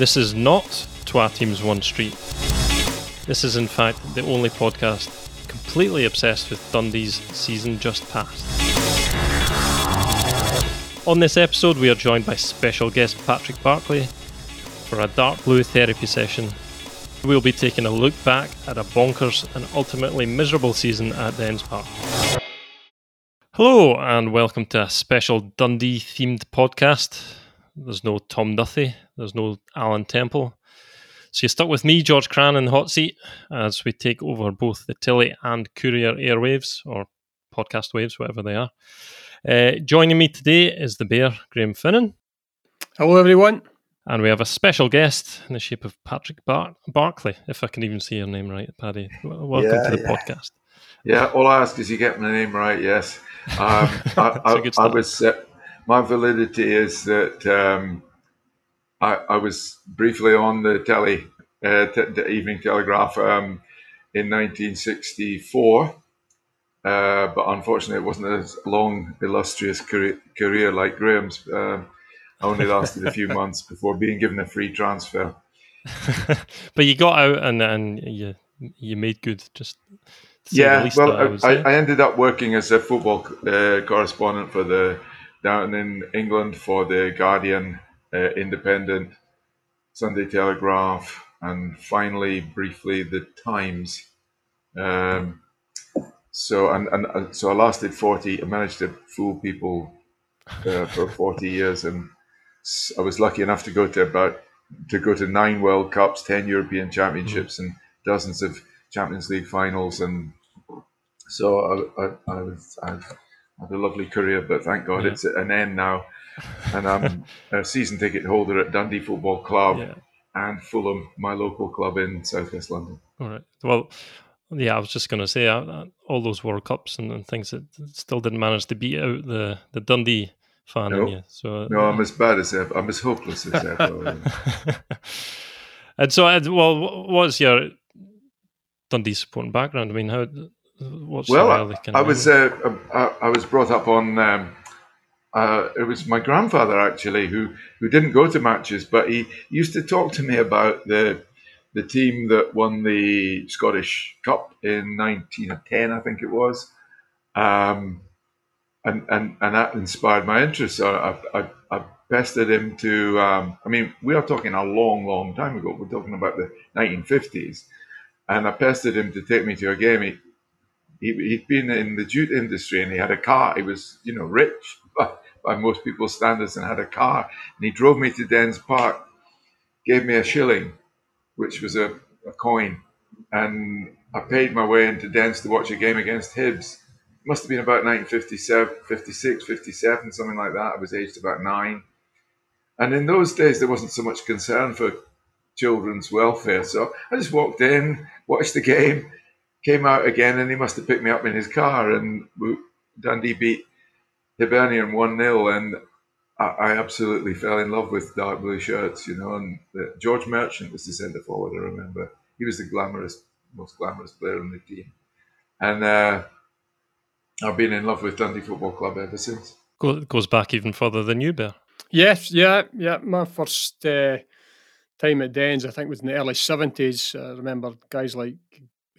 This is not Twa Teams One Street. This is, in fact, the only podcast completely obsessed with Dundee's season just past. On this episode, we are joined by special guest Patrick Barclay for a dark blue therapy session. We'll be taking a look back at a bonkers and ultimately miserable season at Dens Park. Hello, and welcome to a special Dundee themed podcast. There's no Tom Duthie, there's no Alan Temple. So you're stuck with me, George Cran, in the hot seat as we take over both the Tele and Courier airwaves, or podcast waves, whatever they are. Uh, joining me today is the bear, Graham Finnan. Hello, everyone. And we have a special guest in the shape of Patrick Bar- Barclay, if I can even say your name right, Paddy. Welcome Yeah, to the yeah. podcast. Yeah, all I ask is you get my name right. Yes, um, I, I, a good I start. was. Uh, my validity is that um, I, I was briefly on the telly, uh, the Evening Telegraph, um, in 1964, uh, but unfortunately, it wasn't a long, illustrious career, career like Graham's. Um, I only lasted a few months before being given a free transfer. but you got out and, and you you made good. Just to say the Yeah, well, I I. I ended up working as a football uh, correspondent for the down in England for the Guardian, uh, Independent, Sunday Telegraph, and finally, briefly, the Times. Um, so and, and so I lasted forty. I managed to fool people uh, for forty years, and I was lucky enough to go to about to go to nine World Cups, ten European Championships, and dozens of Champions League finals, and so I, I, I was I had a lovely career, but thank God Yeah. it's at an end now, and I'm a season ticket holder at Dundee Football Club yeah. and Fulham, my local club in South West London. All right. Well, yeah, I was just going to say uh, uh, all those World Cups and, and things that still didn't manage to beat out the, the Dundee fan in No. you. So No, I'm as bad as ever. I'm as hopeless as ever. and so, well, wh- what's your Dundee supporting background? I mean, how? Well, I, I was uh, I, I was brought up on. Um, uh, it was my grandfather actually who who didn't go to matches, but he used to talk to me about the the team that won the Scottish Cup in 1910, I think it was, um, and and and that inspired my interest. So I I, I pestered him to. Um, I mean, we are talking a long, long time ago. We're talking about the 1950s, and I pestered him to take me to a game. He, he, he'd been in the jute industry and he had a car. He was, you know, rich by, by most people's standards and had a car. And he drove me to Dens Park, gave me a shilling, which was a, a coin. And I paid my way into Dens to watch a game against Hibs. It must have been about 1957, 56, 57, something like that. I was aged about nine. And in those days, there wasn't so much concern for children's welfare. So I just walked in, watched the game, came out again, and he must have picked me up in his car. And we, Dundee beat Hibernian 1 0. And I, I absolutely fell in love with dark blue shirts, you know. And uh, George Merchant was the centre forward, I remember. He was the glamorous, most glamorous player on the team. And uh, I've been in love with Dundee Football Club ever since. Go, goes back even further than you, Bear. Yes, yeah, yeah. My first uh, time at Dens, I think, was in the early 70s. I remember guys like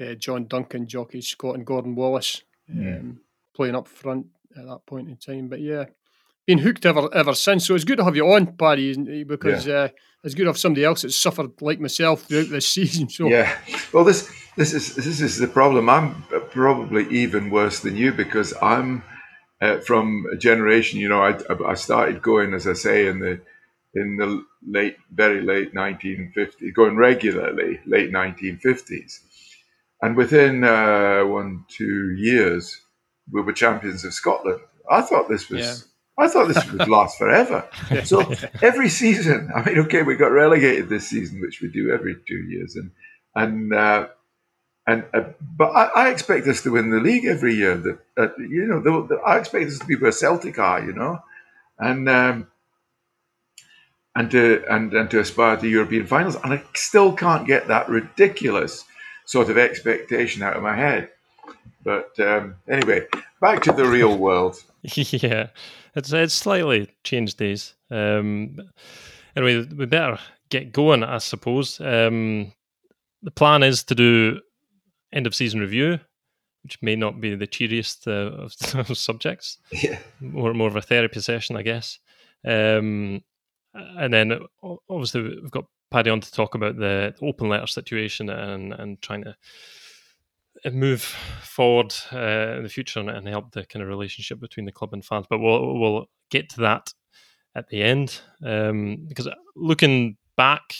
uh, John Duncan, Jocky Scott, and Gordon Wallace um, playing up front at that point in time. But yeah, been hooked ever ever since. So it's good to have you on, Paddy, isn't it? because uh, it's good to have somebody else that's suffered like myself throughout this season. So Yeah. Well, this this is this is the problem. I'm probably even worse than you because I'm uh, from a generation. You know, I I started going, as I say, in the in the late, very late 1950s, going regularly, late 1950s, and within uh, one two years, we were champions of Scotland. I thought this was. Yeah. I thought this would last forever. So every season, I mean, okay, we got relegated this season, which we do every two years, and and uh, and uh, but I, I expect us to win the league every year. That uh, you know, the, the, I expect us to be where Celtic are, you know, and um, and to and and to aspire to European finals. And I still can't get that ridiculous sort of expectation out of my head. But um, anyway, back to the real world. yeah, it's it's slightly changed days. Um, anyway, we better get going, I suppose. Um, the plan is to do end of season review, which may not be the cheeriest uh, of subjects. Yeah. More, more of a therapy session, I guess. Um, and then obviously we've got Paddy on to talk about the open letter situation and and trying to move forward uh, in the future and, and, help the kind of relationship between the club and fans. But we'll we'll get to that at the end um, because looking back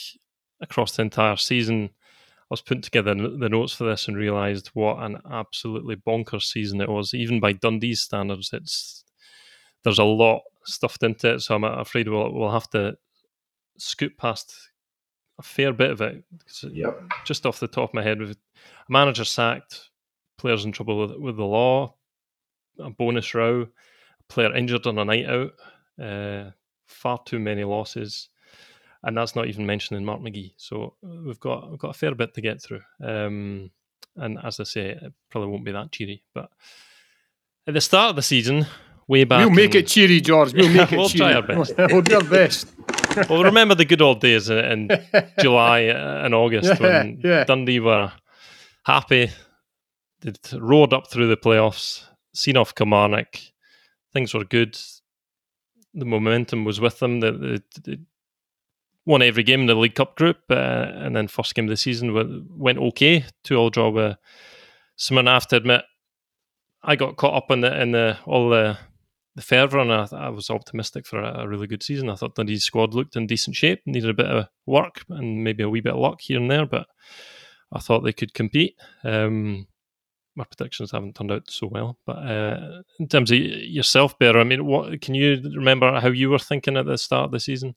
across the entire season, I was putting together the notes for this and realised what an absolutely bonkers season it was, even by Dundee's standards. It's there's a lot stuffed into it, so I'm afraid we'll we'll have to scoot past a fair bit of it. Yep. Just off the top of my head, with a manager sacked, players in trouble with, with the law, a bonus row, a player injured on a night out, uh, far too many losses, and that's not even mentioning Mark McGee. So we've got we've got a fair bit to get through. Um, and as I say, it probably won't be that cheery. But at the start of the season, way back, we'll make in, it cheery, George. We'll make it we'll cheery. Try our best. we'll do our best. Well, remember the good old days in, July and August when yeah. Dundee were happy. They'd roared up through the playoffs, seen off Kilmarnock. Things were good. The momentum was with them. They, they, won every game in the League Cup group, uh, and then first game of the season went okay. Two all draw with St Mirren. I have to admit, I got caught up in the in the all the the fervour, and I, I, was optimistic for a, a, really good season. I thought Dundee's squad looked in decent shape, needed a bit of work and maybe a wee bit of luck here and there, but I thought they could compete. Um, my predictions haven't turned out so well, but uh, in terms of yourself, Bear, I mean, what can you remember how you were thinking at the start of the season?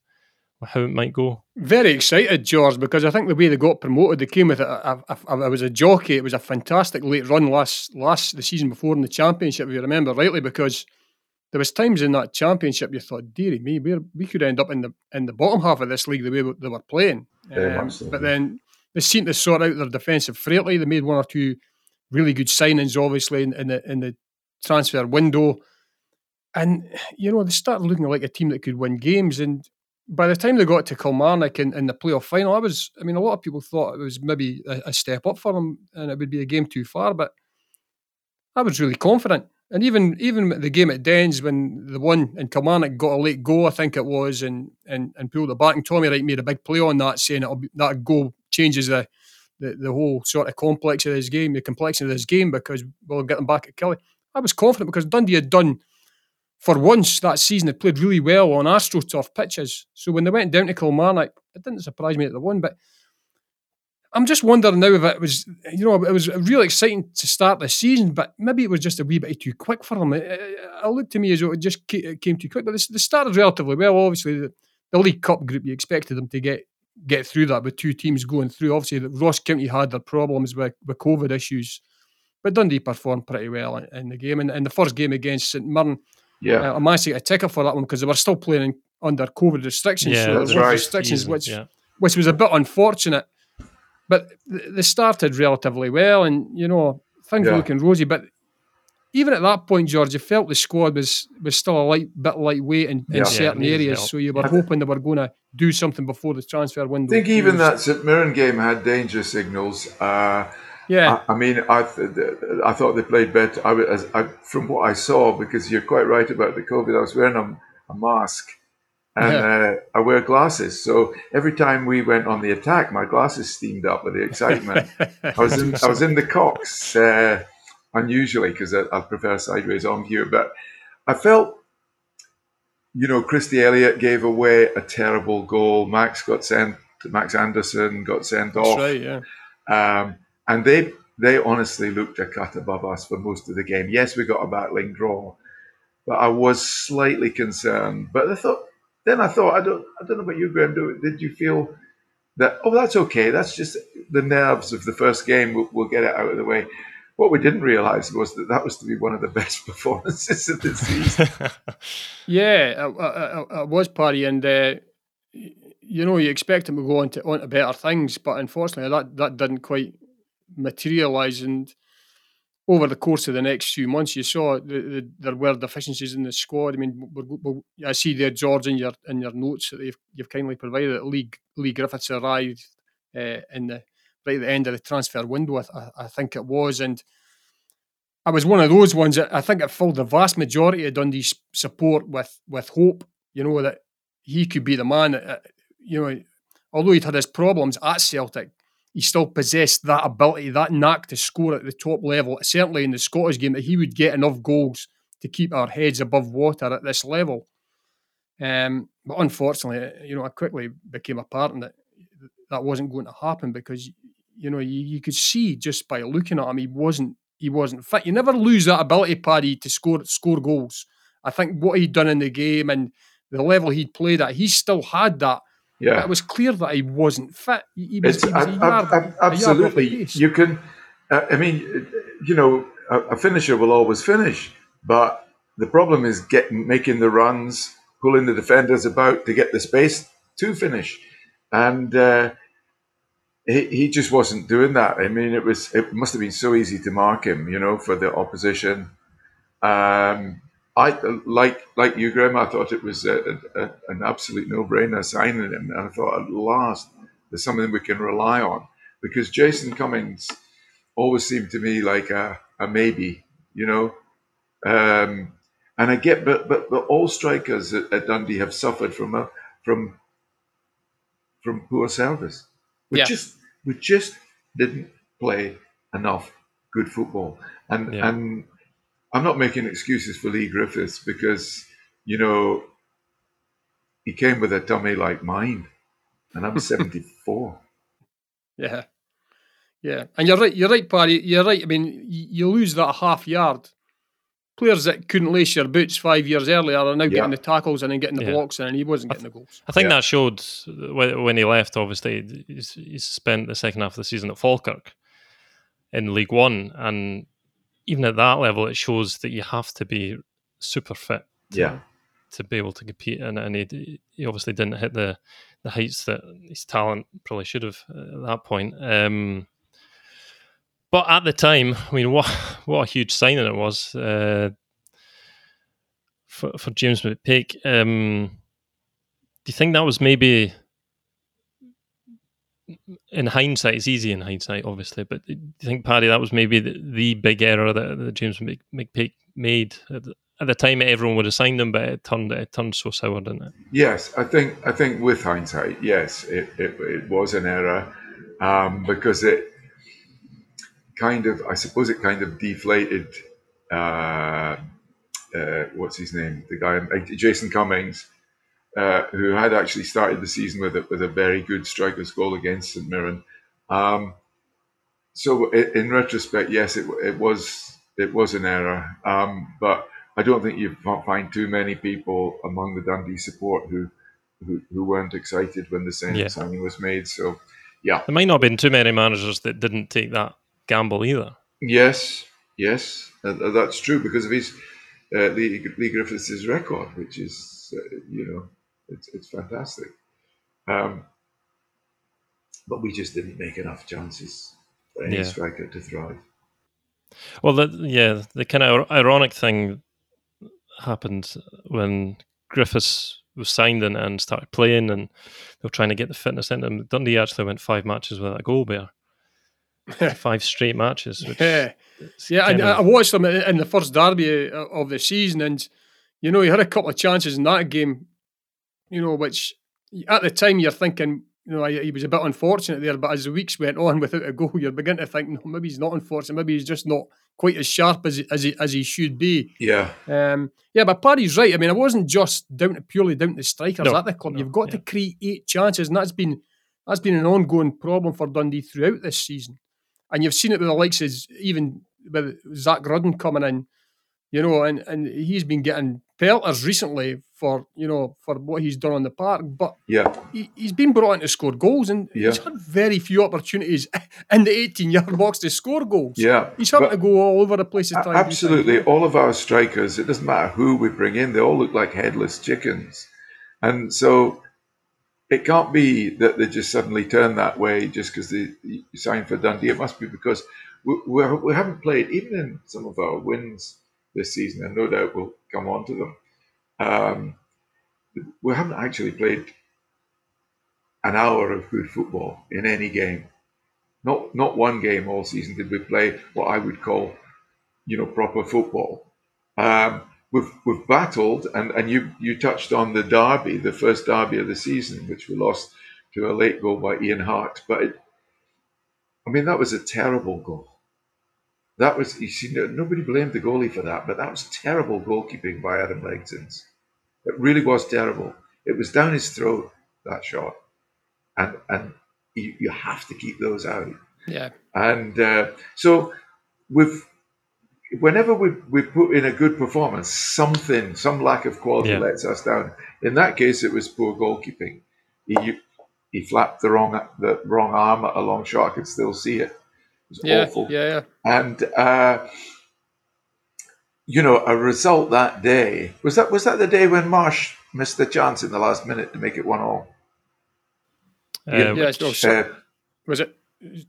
How it might go? Very excited, George, because I think the way they got promoted, they came with it. I, I, I, was a jockey. It was a fantastic late run last last the season before in the championship, if you remember rightly, because there was times in that championship you thought, dearie me, we we could end up in the in the bottom half of this league the way they were playing. Um, but then they seemed to sort out their defensive frailty. They made one or two really good signings, obviously, in, in the in the transfer window. And, you know, they started looking like a team that could win games. And by the time they got to Kilmarnock in, in the playoff final, I was, I mean, a lot of people thought it was maybe a, a step up for them and it would be a game too far. But I was really confident. And even even the game at Dens when the one in Kilmarnock got a late go, I think it was, and and, and pulled it back. And Tommy Wright made a big play on that, saying be, that goal changes the, the the whole sort of complex of this game, the complexity of this game, because we'll get them back at Killie. I was confident because Dundee had done for once that season. They played really well on AstroTurf pitches. So when they went down to Kilmarnock, it didn't surprise me that they won, but I'm just wondering now if it was, you know, it was really exciting to start the season, but maybe it was just a wee bit too quick for them. It, it looked to me as though it just came too quick. But they started relatively well. Obviously, the, the League Cup group, you expected them to get get through that with two teams going through. Obviously, Ross County had their problems with, with COVID issues, but Dundee performed pretty well in, in the game. And in the first game against St Mirren, yeah, uh, I managed to get a ticket for that one because they were still playing under COVID restrictions. Yeah, so that's right. Restrictions, Easy, which yeah. which was a bit unfortunate. But they started relatively well, and you know things Yeah. were looking rosy. But even at that point, George, you felt the squad was was still a light bit lightweight in, in Yeah. certain Yeah, areas. So you were I hoping they were going to do something before the transfer window. I think even that St Mirren game had danger signals. Uh, yeah, I, I mean, I th- I thought they played better. I, was- as, I, from what I saw, because you're quite right about the COVID. I was wearing a, a mask and uh, I wear glasses, so every time we went on the attack, my glasses steamed up with the excitement. I was in I was in the Cox uh, unusually because I, I prefer sideways on view, but I felt. You know, Christie Elliott gave away a terrible goal. Max got sent. Max Anderson got sent That's off. right. Yeah, Um, and they they honestly looked a cut above us for most of the game. Yes, we got a battling draw, but I was slightly concerned. But I thought then I thought I don't I don't know about you, Graham. Do, did you feel that oh that's okay? That's just the nerves of the first game. We'll, we'll get it out of the way. What we didn't realise was that that was to be one of the best performances of the season. yeah, it, it, it was Paddy, and uh, you know you expect him to go on to on to better things, but unfortunately that that didn't quite materialise. And over the course of the next few months, you saw the, the, there were deficiencies in the squad. I mean, we're, we're, I see there, George, in your in your notes that you've, you've kindly provided that Leigh, Leigh Griffiths arrived uh, in the right at the end of the transfer window, I, I, think it was, and I was one of those ones that I think it filled the vast majority of Dundee's support with with hope. You know that he could be the man. That, you know, although he'd had his problems at Celtic, he still possessed that ability, that knack to score at the top level. Certainly in the Scottish game, that he would get enough goals to keep our heads above water at this level. Um, but unfortunately, you know, I quickly became apparent that that wasn't going to happen because you know you, you could see just by looking at him he wasn't he wasn't fit. You never lose that ability, Paddy, to score score goals. I think what he'd done in the game and the level he'd played at, he still had that. Yeah, it was clear that he wasn't fit. He, was, he was yard, absolutely. You can, uh, I mean, you know, a, a, finisher will always finish, but the problem is getting making the runs, pulling the defenders about to get the space to finish, and. Uh, he, he just wasn't doing that. I mean, it was it must have been so easy to mark him, you know, for the opposition. Um, I like like you, Graham. I thought it was a, a, an absolute no-brainer signing him, and I thought at last there's something we can rely on because Jason Cummings always seemed to me like a, a maybe, you know. Um, and I get, but, but but all strikers at, at Dundee have suffered from a from from poor service. We yeah. just we just didn't play enough good football. And yeah. and I'm not making excuses for Leigh Griffiths because, you know, he came with a tummy like mine. And I'm 74. Yeah. Yeah. And you're right, you're right, Paddy. You're right. I mean, you lose that half yard players that couldn't lace your boots five years earlier are now yeah. getting the tackles and then getting the yeah. blocks in, and he wasn't getting th- the goals. I think yeah. that showed when he left. Obviously, he spent the second half of the season at Falkirk in League One, and even at that level, it shows that you have to be super fit. To, yeah. To be able to compete, and, and he, he obviously didn't hit the, the heights that his talent probably should have at that point. Um, but at the time, I mean, what what a huge signing it was uh, for for James McPake. Um, do you think that was maybe in hindsight? It's easy in hindsight, obviously, but do you think, Paddy, that was maybe the, the big error that, that James McPake made at the, at the time? Everyone would have signed him, but it turned it turned so sour, didn't it? Yes, I think I think with hindsight, yes, it it, it was an error um, because it kind of, I suppose it kind of deflated. Uh, uh, what's his name? The guy, uh, Jason Cummings, uh, who had actually started the season with a, with a very good striker's goal against St Mirren. Um, so, in retrospect, yes, it, it was it was an error, um, but I don't think you find too many people among the Dundee support who who, who weren't excited when the signing yeah. was made. So, yeah, there might not have been too many managers that didn't take that gamble either. Yes, yes, uh, that's true because of his uh, Leigh, Leigh Griffiths' record, which is uh, you know it's it's fantastic. Um, but we just didn't make enough chances for any yeah. striker to thrive. Well, the, yeah, the kind of ironic thing happened when Griffiths was signed and, and started playing, and they were trying to get the fitness in him. Dundee actually went five matches without a goal bear. five straight matches. yeah, yeah. And I watched them in the first derby uh, of the season, and you know he had a couple of chances in that game. You know, which at the time you're thinking, you know, he was a bit unfortunate there. But as the weeks went on without a goal, you're beginning to think, no, maybe he's not unfortunate. Maybe he's just not quite as sharp as he, as he, as he should be. Yeah. Um, yeah, but Paddy's right. I mean, it wasn't just down to purely down to strikers no, at the club. No, You've got yeah. to create chances, and that's been that's been an ongoing problem for Dundee throughout this season. And you've seen it with the likes of even with Zak Rudden coming in, you know, and, and he's been getting pelters recently for, you know, for what he's done on the park. But yeah, he, has been brought in to score goals and yeah. he's had very few opportunities in the 18 yard box to score goals. Yeah. He's having to go all over the place. absolutely. All of our strikers, it doesn't matter who we bring in, they all look like headless chickens. And so it can't be that they just suddenly turn that way just because they signed for Dundee. It must be because we, we, we haven't played, even in some of our wins this season, and no doubt we'll come on to them. Um, we haven't actually played an hour of good football in any game. Not not one game all season did we play what I would call, you know, proper football. Um, we've we've battled, and, and you you touched on the derby, the first derby of the season, which we lost to a late goal by Ian Harkes. But it, I mean, that was a terrible goal. That was you see, nobody blamed the goalie for that, but that was terrible goalkeeping by Adam Legzdins. It really was terrible. It was down his throat that shot, and and you, you have to keep those out. Yeah. And uh, so we've whenever we, we put in a good performance, something, some lack of quality yeah. lets us down. In that case, it was poor goalkeeping. He, he flapped the wrong the wrong arm at a long shot. I could still see it. It was yeah, awful. Yeah, yeah. And uh, you know, a result that day was that was that the day when Marsh missed the chance in the last minute to make it one all. Uh, yeah, which, uh, was it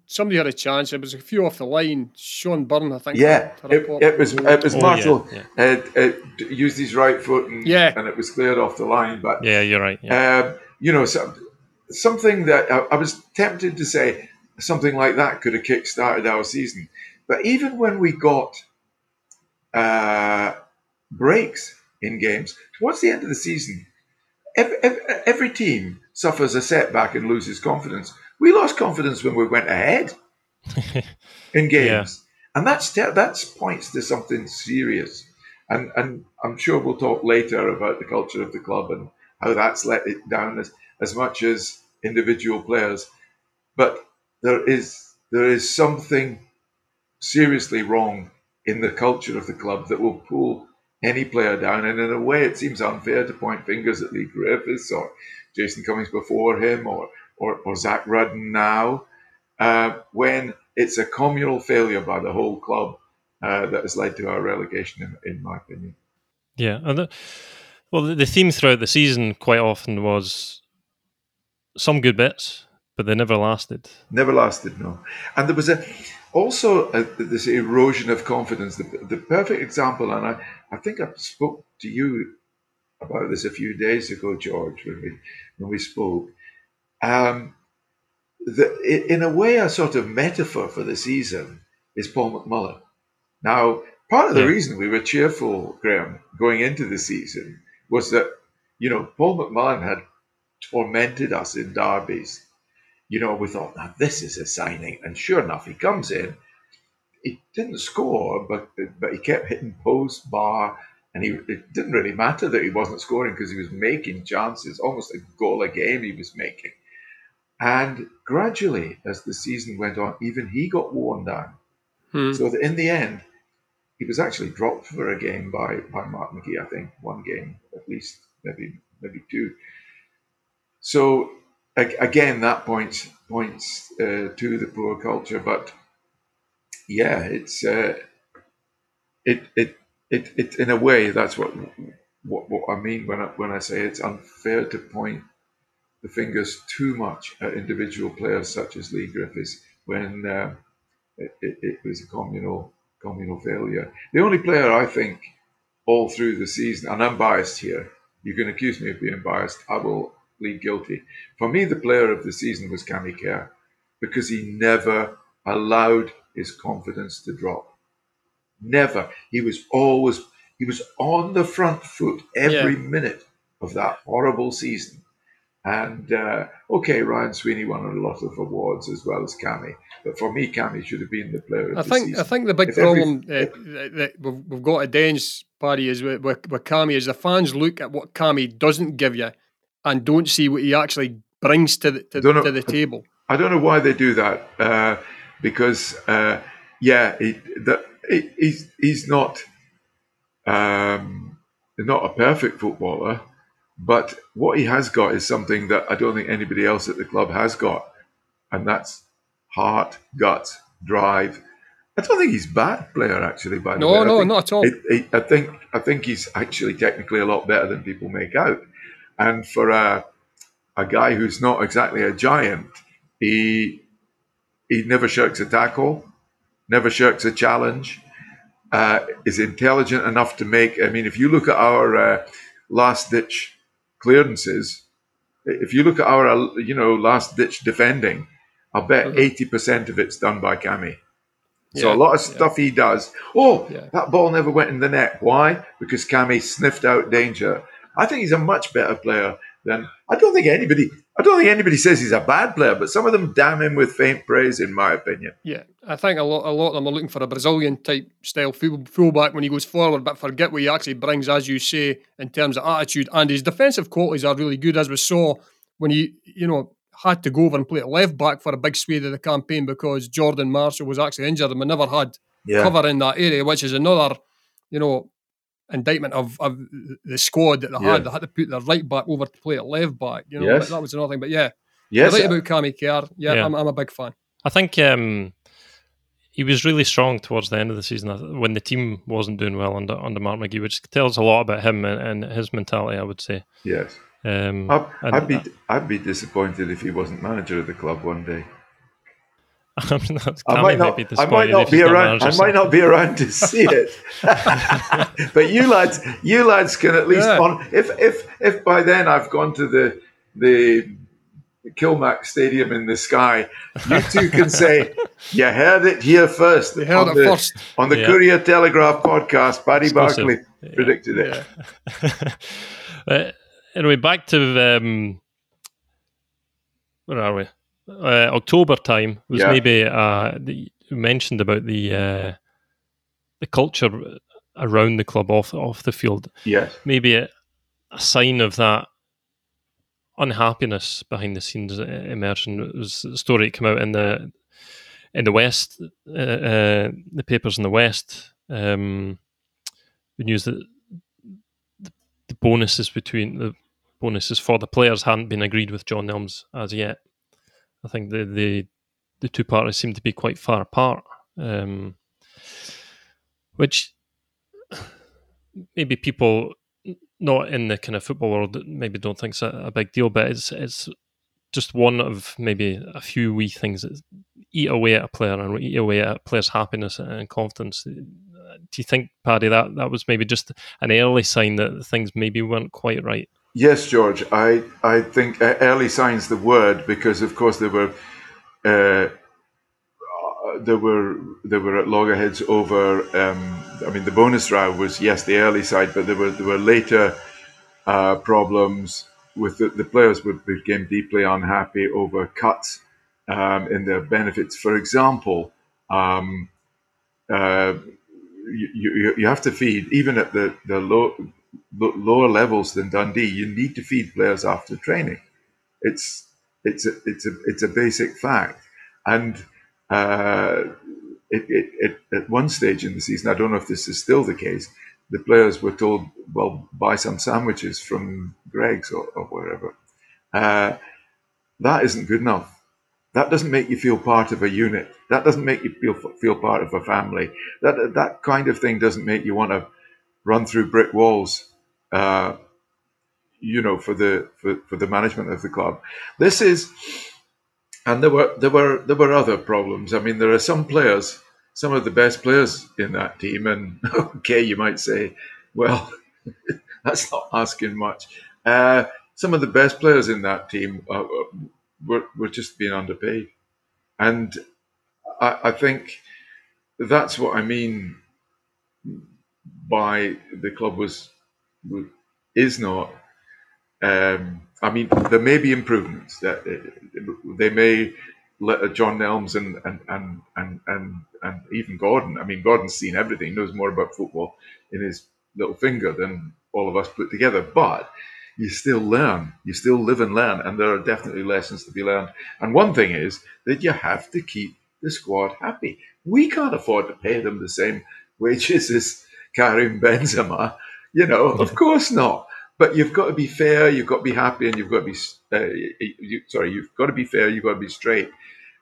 somebody had a chance. It was a few off the line. Sean Byrne, I think. Yeah, it, it, was. It was oh, Marshall yeah, yeah. Uh, uh, used his right foot, and, yeah. and it was cleared off the line. But yeah, you're right. Yeah. Um, you know, so, something that I, I, was tempted to say something like that could have kick-started our season. But even when we got uh, breaks in games towards the end of the season, every, every, every team suffers a setback and loses confidence. We lost confidence when we went ahead in games, yeah. and that's that's points to something serious. And and I'm sure we'll talk later about the culture of the club and how that's let it down as as much as individual players. But there is there is something seriously wrong in the culture of the club that will pull any player down. And in a way, it seems unfair to point fingers at Leigh Griffiths or Jason Cummings before him or or, or Zak Rudden now, uh, when it's a communal failure by the whole club uh, that has led to our relegation, in, in my opinion. Yeah, and the, well, the theme throughout the season quite often was some good bits, but they never lasted. Never lasted, no. And there was a also a, this erosion of confidence. The, the perfect example, and I, I think I spoke to you about this a few days ago, George, when we when we spoke um, the, in a way, a sort of metaphor for the season is Paul McMullen. Now, part of the yeah. reason we were cheerful, Graham, going into the season was that, you know, Paul McMullen had tormented us in derbies. You know, we thought, now this is a signing. And sure enough, he comes in. He didn't score, but but he kept hitting post, bar, and he it didn't really matter that he wasn't scoring because he was making chances, almost a goal a game he was making. And gradually, as the season went on, even he got worn down. Hmm. So that in the end, he was actually dropped for a game by, by Mark McGee, I think, one game at least, maybe maybe two. So again, that points points uh, to the poor culture. But yeah, it's uh, it, it it it in a way that's what what, what I mean when I, when I say it's unfair to point the fingers too much at individual players such as Leigh Griffiths when uh, it, it, it, was a communal communal failure. The only player I think all through the season, and I'm biased here. You can accuse me of being biased. I will plead guilty. For me, the player of the season was Cammy Kerr because he never allowed his confidence to drop. Never. He was always he was on the front foot every yeah. minute of that horrible season. And uh, okay, Ryan Sweeney won a lot of awards as well as Cammy, but for me, Cammy should have been the player. I the think season. I think the big if problem every, uh, that we've, we've got at Dens, Paddy, is with, with, with Cammy is the fans look at what Cammy doesn't give you and don't see what he actually brings to the, to, know, to the table. I don't know why they do that uh, because uh, yeah, he, the, he, he's he's not um, not a perfect footballer but what he has got is something that I don't think anybody else at the club has got, and that's heart, guts, drive. I don't think he's a bad player actually. By the no, way, no, no, not at all. It, it, I think I think he's actually technically a lot better than people make out. And for a a guy who's not exactly a giant, he he never shirks a tackle. never shirks a challenge, uh, is intelligent enough to make. I mean, if you look at our uh, last ditch clearances, if you look at our you know last ditch defending, I bet mm-hmm. 80 percent of it's done by Cammy. So yeah, a lot of stuff yeah. he does. Oh, yeah. that ball never went in the net. Why? Because Cammy sniffed out danger. I think he's a much better player than I don't think anybody I don't think anybody says he's a bad player, but some of them damn him with faint praise, in my opinion. Yeah, I think a lot, a lot of them are looking for a Brazilian type style full, fullback when he goes forward, but forget what he actually brings, as you say, in terms of attitude. And his defensive qualities are really good, as we saw when he, you know, had to go over and play at left back for a big swathe of the campaign because Jordan Marshall was actually injured and we never had yeah. cover in that area, which is another, you know, indictment of, of the squad that they yeah. had. They had to put their right back over to play at left back. You know, yes. that was another thing. But yeah, yes, right about Cammy Kerr. Yeah, yeah. I'm, I'm, a big fan. I think um, he was really strong towards the end of the season when the team wasn't doing well under under Mark McGee, which tells a lot about him and, and his mentality. I would say. Yes. Um, I'd, I'd be I'd be disappointed if he wasn't manager of the club one day. I might not. I might not be around. I might not be around to see it. but you lads, you lads can at least yeah. on. If if if by then I've gone to the the Kilmac Stadium in the sky, you two can say you heard it here first. You heard it the, first on the yeah. Courier Telegraph podcast. Paddy Barclay yeah. predicted it. uh, anyway, back to um, where are we? Uh, October time was yeah. maybe uh, the, you mentioned about the uh, the culture around the club off off the field. Yes, maybe a, a sign of that unhappiness behind the scenes emerging. It was a story that came out in the in the West, uh, uh, the papers in the West. Um, the news that the bonuses between the bonuses for the players hadn't been agreed with John Nelms as yet. I think the the, the two parties seem to be quite far apart, um, which maybe people not in the kind of football world maybe don't think it's a, a, big deal, but it's it's just one of maybe a few wee things that eat away at a player and eat away at a player's happiness and confidence. Do you think, Paddy, that that was maybe just an early sign that things maybe weren't quite right? Yes, George. I I think uh, early signs the word because of course there were uh, there were there were at loggerheads over. Um, I mean, the bonus row was yes the early side, but there were there were later uh, problems with the, the players would became deeply unhappy over cuts um, in their benefits. For example, um, uh, you, you, you have to feed even at the the low lower levels than Dundee, you need to feed players after training. It's it's a it's a it's a basic fact, and uh, it, it, it, at one stage in the season, I don't know if this is still the case. The players were told, "Well, buy some sandwiches from Greggs or, or wherever." Uh, that isn't good enough. That doesn't make you feel part of a unit. That doesn't make you feel feel part of a family. That that kind of thing doesn't make you want to run through brick walls, uh, you know, for the for, for the management of the club. This is, and there were there were there were other problems. I mean, there are some players, some of the best players in that team, and okay, you might say, well, that's not asking much. Uh, some of the best players in that team uh, were were just being underpaid, and I, I think that's what I mean by the club was is not. Um, I mean, there may be improvements. That they may let John Nelms and and and and and, and even Gordon. I mean, Gordon's seen everything, knows more about football in his little finger than all of us put together. But you still learn. You still live and learn, and there are definitely lessons to be learned. And one thing is that you have to keep the squad happy. We can't afford to pay them the same wages as Karim Benzema. You know, of course not. But you've got to be fair. You've got to be happy, and you've got to be uh, you, sorry. You've got to be fair. You've got to be straight,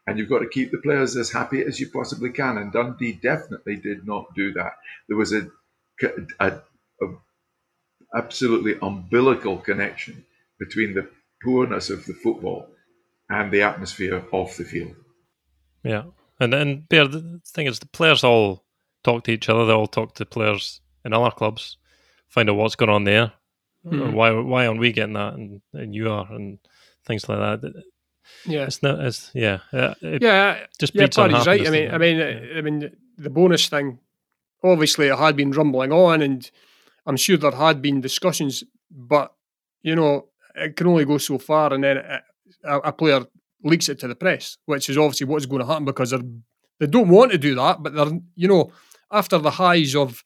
and you've got to keep the players as happy as you possibly can. And Dundee definitely did not do that. There was a, a, a absolutely umbilical connection between the poorness of the football and the atmosphere off the field. Yeah, and and the thing is, the players all talk to each other. They all talk to players in other clubs, find out what's going on there. Mhm. Why why aren't we getting that, and, and you are, and things like that. Yeah, It's not. It's yeah. uh, It yeah, just yeah. Paddy's right. I mean, I mean, it? I mean, the bonus thing. Obviously, it had been rumbling on, and I'm sure there had been discussions, but you know, it can only go so far, and then a, a player leaks it to the press, which is obviously what's going to happen because they're, they don't want to do that, but they're, you know, after the highs of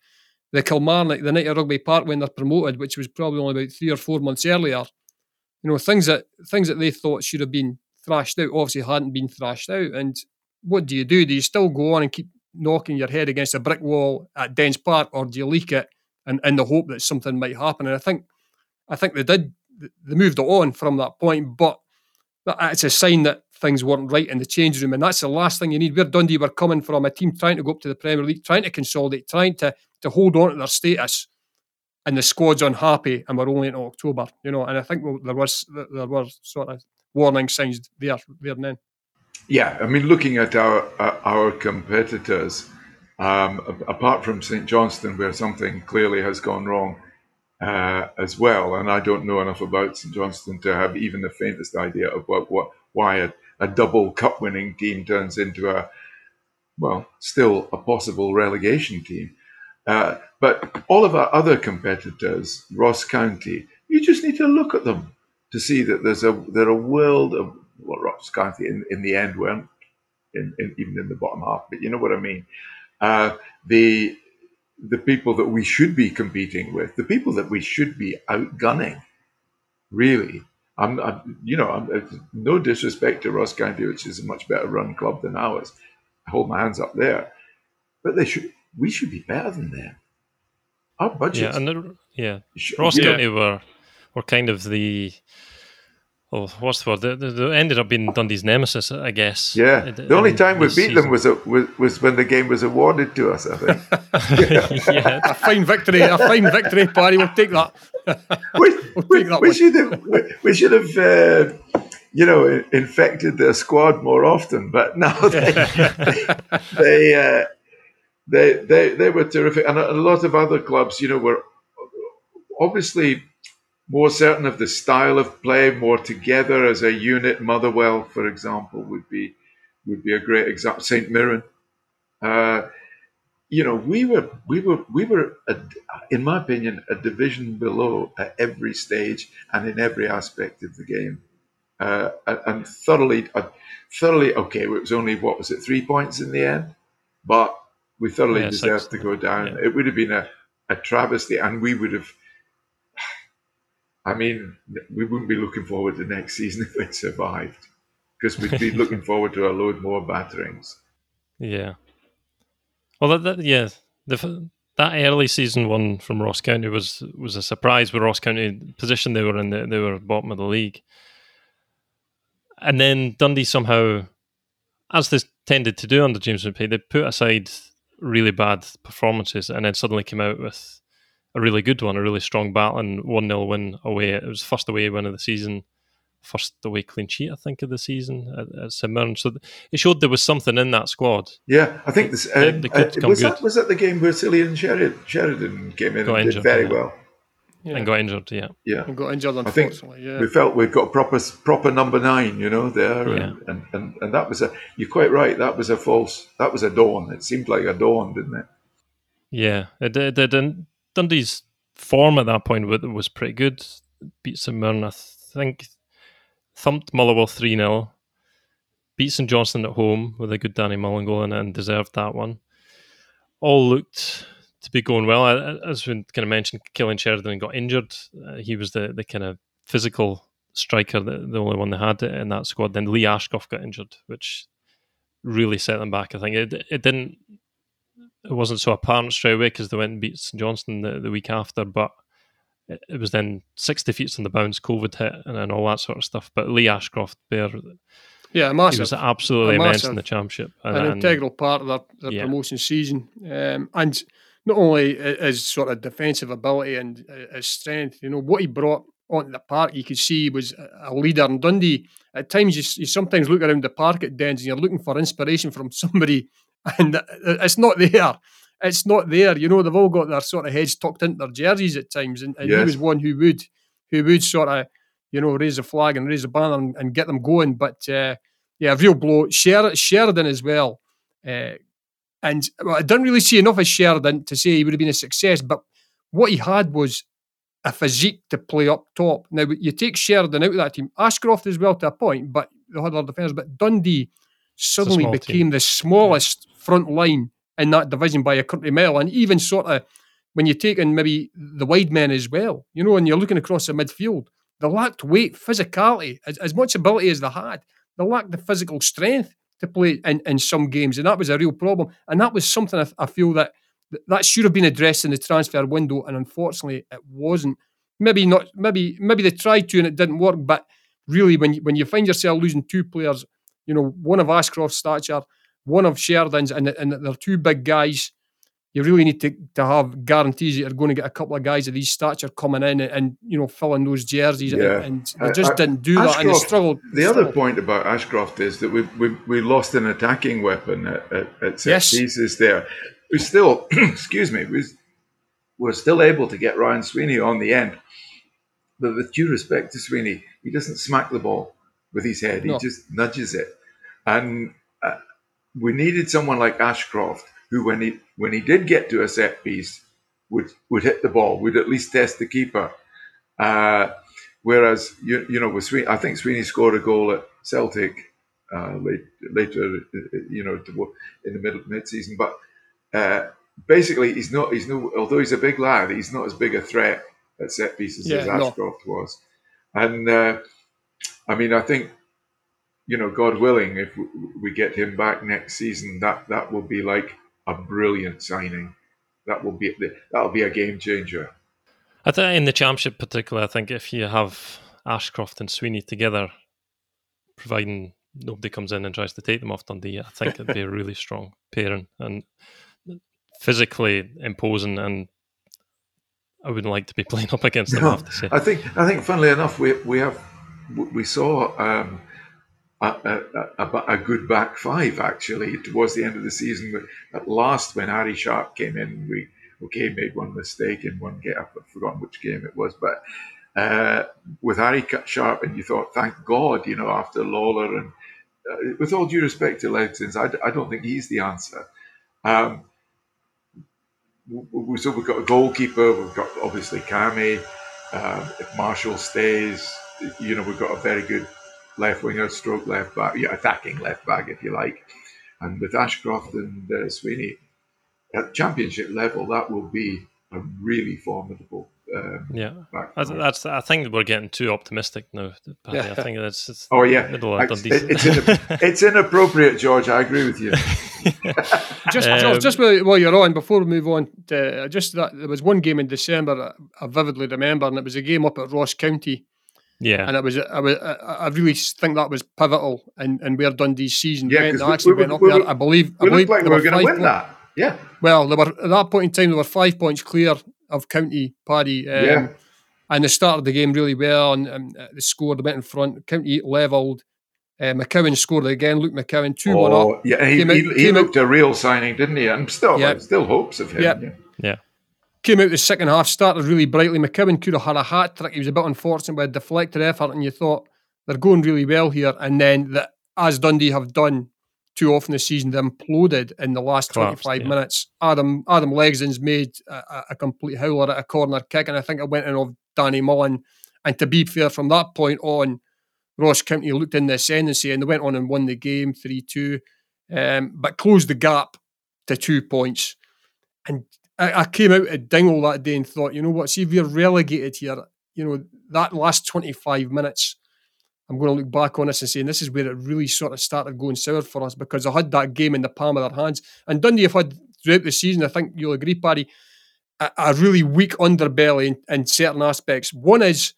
the Kilmarnock, the night at Rugby Park when they're promoted, which was probably only about three or four months earlier, you know, things that things that they thought should have been thrashed out obviously hadn't been thrashed out. And what do you do? Do you still go on and keep knocking your head against a brick wall at Dens Park, or do you leak it and in the hope that something might happen? And I think, I think they did. They moved it on from that point, but it's a sign that things weren't right in the change room, and that's the last thing you need. Where Dundee were coming from, a team trying to go up to the Premier League, trying to consolidate, trying to to hold on to their status, and the squad's unhappy, and we're only in October, you know. And I think there was there were sort of warning signs there there and then. Yeah, I mean, looking at our our competitors, um, apart from St Johnstone, where something clearly has gone wrong uh, as well, and I don't know enough about St Johnstone to have even the faintest idea of what, what why a, a double cup winning team turns into a well, still a possible relegation team. Uh, but all of our other competitors, Ross County, you just need to look at them to see that there's a there a world of well, Ross County in, in the end weren't in, in, even in the bottom half, but you know what I mean. Uh, the the people that we should be competing with, the people that we should be outgunning, really. I'm, I'm you know, I'm, no disrespect to Ross County, which is a much better run club than ours. I hold my hands up there, but they should. We should be better than them. Our Yeah, budget. and the, yeah, should, Ross you know, County were were kind of the oh, what's the word? They, they- they ended up being Dundee's nemesis, I guess. Yeah, in- the only time we this beat them was, a, was was when the game was awarded to us. I think. yeah, A fine victory, a fine victory, Paddy. We'll take that. we, we, we should have we, we should have uh, you know infected their squad more often, but no, they they, uh, they they they were terrific, and a, a lot of other clubs, you know, were obviously more certain of the style of play, more together as a unit. Motherwell, for example, would be would be a great example. Saint Mirren. Uh, you know, we were we were we were, a, in my opinion, a division below at every stage and in every aspect of the game, uh, and, thoroughly, uh, thoroughly okay. It was only what was it, three points in the end, but we thoroughly Yeah, deserved six. to go down. Yeah. It would have been a, a travesty, and we would have. I mean, we wouldn't be looking forward to next season if we'd survived, because we'd be looking forward to a load more batterings. yeah. Well, that, that yeah, the that early season one from Ross County was was a surprise with Ross County position they were in. The, they were bottom of the league, and then Dundee somehow, as they tended to do under James McPake, they put aside really bad performances and then suddenly came out with a really good one, a really strong battle and one 0 win away. It was first away win of the season, first away clean sheet I think of the season at, at St Mirren. So th- it showed there was something in that squad. Yeah, I think this They- uh, they could uh, come was good. that was that the game where Cillian Sheridan, Sheridan came in Got and injured, did very yeah. well. Yeah. and got injured. Yeah, Yeah, And got injured, I think yeah. we felt we've got proper proper number nine, you know, there, Yeah. and, and, and and that was a. You're quite right. That was a false. That was a dawn. It seemed like a dawn, didn't it? yeah. It did. It. And Dundee's form at that point was pretty good. Beat St Mirren, I think. Thumped Motherwell three 0 Beat St Johnstone at home with a good Danny Mullen goal and, and deserved that one. All looked to be going well. As we kind of mentioned, Cillian Sheridan got injured. Uh, he was the, the kind of physical striker, the, the only one they had in that squad. Then Lee Ashcroft got injured, which really set them back. I think it it didn't it wasn't so apparent straight away because they went and beat St Johnstone the, the week after, but it, it was then six defeats on the bounce, COVID hit, and, and all that sort of stuff. But Lee Ashcroft, he yeah, massive. He was absolutely A immense massive- in the championship. an integral part of their, their yeah. promotion season. Um, and not only his sort of defensive ability and uh, his strength, you know, what he brought onto the park, you could see he was a leader. And Dundee, at times, you, you sometimes look around the park at Dens and you're looking for inspiration from somebody, and it's not there. It's not there. You know, they've all got their sort of heads tucked into their jerseys at times, and, and yes. he was one who would, who would sort of, you know, raise a flag and raise a banner and, and get them going. But uh, yeah, a real blow. Sher- Sheridan as well. Uh, and well, I didn't really see enough of Sheridan to say he would have been a success, but what he had was a physique to play up top. Now, you take Sheridan out of that team, Ashcroft as well to a point, but they the other defenders, but Dundee suddenly became team. the smallest yeah. front line in that division by a country mile. And even sort of when you take in maybe the wide men as well, you know, and you're looking across the midfield, they lacked weight, physicality, as, as much ability as they had. They lacked the physical strength to play in, in some games, and that was a real problem. And that was something I, I feel that that should have been addressed in the transfer window, and unfortunately, it wasn't. Maybe not. Maybe maybe they tried to and it didn't work. But really, when you, when you find yourself losing two players, you know, one of Ashcroft's stature, one of Sheridan's, and, and they're two big guys you really need to, to have guarantees that you're going to get a couple of guys of these stature coming in and, and you know filling those jerseys yeah. and, they just I, didn't do Ashcroft, that and they struggled. The struggled. other point about Ashcroft is that we we, we lost an attacking weapon at, at, at set yes. pieces there. We still, excuse me, we we're still able to get Ryan Sweeney on the end, but with due respect to Sweeney, he doesn't smack the ball with his head; he just nudges it, and uh, we needed someone like Ashcroft who, when he when he did get to a set piece, would would hit the ball, would at least test the keeper. Uh, whereas you you know with Sweeney, I think Sweeney scored a goal at Celtic uh, late, later, you know, in the middle mid season. But uh, basically, he's not he's no although he's a big lad, he's not as big a threat at set pieces yeah, as Ashcroft no. was. And uh, I mean, I think you know, God willing, if we get him back next season, that that will be like a brilliant signing. That will be that'll be a game changer. I think in the championship, particularly, I think if you have Ashcroft and Sweeney together, providing nobody comes in and tries to take them off Dundee, I think it'd be a really strong pairing and physically imposing. And I wouldn't like to be playing up against them. No, I have to say. I think I think, funnily enough, we we have we saw um, a, a, a, good back five actually towards the end of the season. At last, when Harry Sharp came in, we okay made one mistake in one game. I've forgotten which game it was, but uh, with Harry Sharp, and you thought, thank God, you know, after Lawlor and uh, with all due respect to Legzdins, I, I, don't think he's the answer. Um, we, so we've got a goalkeeper. We've got obviously Cammy. Um, if Marshall stays, you know, we've got a very good left winger, stroke left back, yeah, attacking left back if you like. And with Ashcroft and uh, Sweeney at championship level, that will be a really formidable. Um, yeah, that's, that's, I think we're getting too optimistic now. Yeah. I think that's. It's oh yeah, it's, it's, in, it's, inappropriate, George. I agree with you. just, um, just while you're on, before we move on, to, just that there was one game in December I vividly remember, and it was a game up at Ross County yeah, and it was I, was, I really think that was pivotal in, in where Dundee's season yeah, went. They actually we, went up we, there. I believe. We I believe like they were going to win that. Yeah. Well, they were at that point in time. They were five points clear of County Paddy. Um, yeah. And they started the game really well, and, and they scored. They went in front. County levelled. Uh, McCowan scored again. Luke McCowan two oh, one up. Yeah, he, he, he looked out. a real signing, didn't he? And still, yeah. still hopes of him. Yeah. yeah. yeah came out the second half, started really brightly. McKibben could have had a hat trick. He was a bit unfortunate with a deflected effort, and you thought they're going really well here. And then, the, as Dundee have done too often this season, they imploded in the last Collapsed, 25 yeah. minutes. Adam Adam Legzdins made a, a, complete howler at a corner kick, and I think it went in off Danny Mullen. And to be fair, from that point on, Ross County looked in the ascendancy and they went on and won the game 3 2, um, but closed the gap to two points. And I, I came out at Dingwall that day and thought, you know what, see if we're relegated here, you know, that last 25 minutes, I'm going to look back on this and say, and this is where it really sort of started going sour for us because I had that game in the palm of their hands. And Dundee have had throughout the season, I think you'll agree, Paddy, a, a really weak underbelly in, in, certain aspects. One is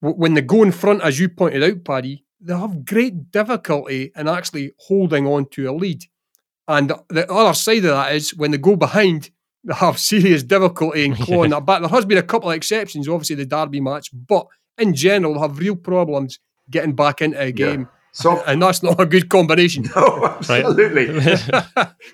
when they go in front, as you pointed out, Paddy, they have great difficulty in actually holding on to a lead. And the other side of that is when they go behind, have serious difficulty in clawing that back. There has been a couple of exceptions, obviously the Derby match, but in general, they have real problems getting back into a game. Yeah. Soft. And that's not a good combination. No, absolutely. if,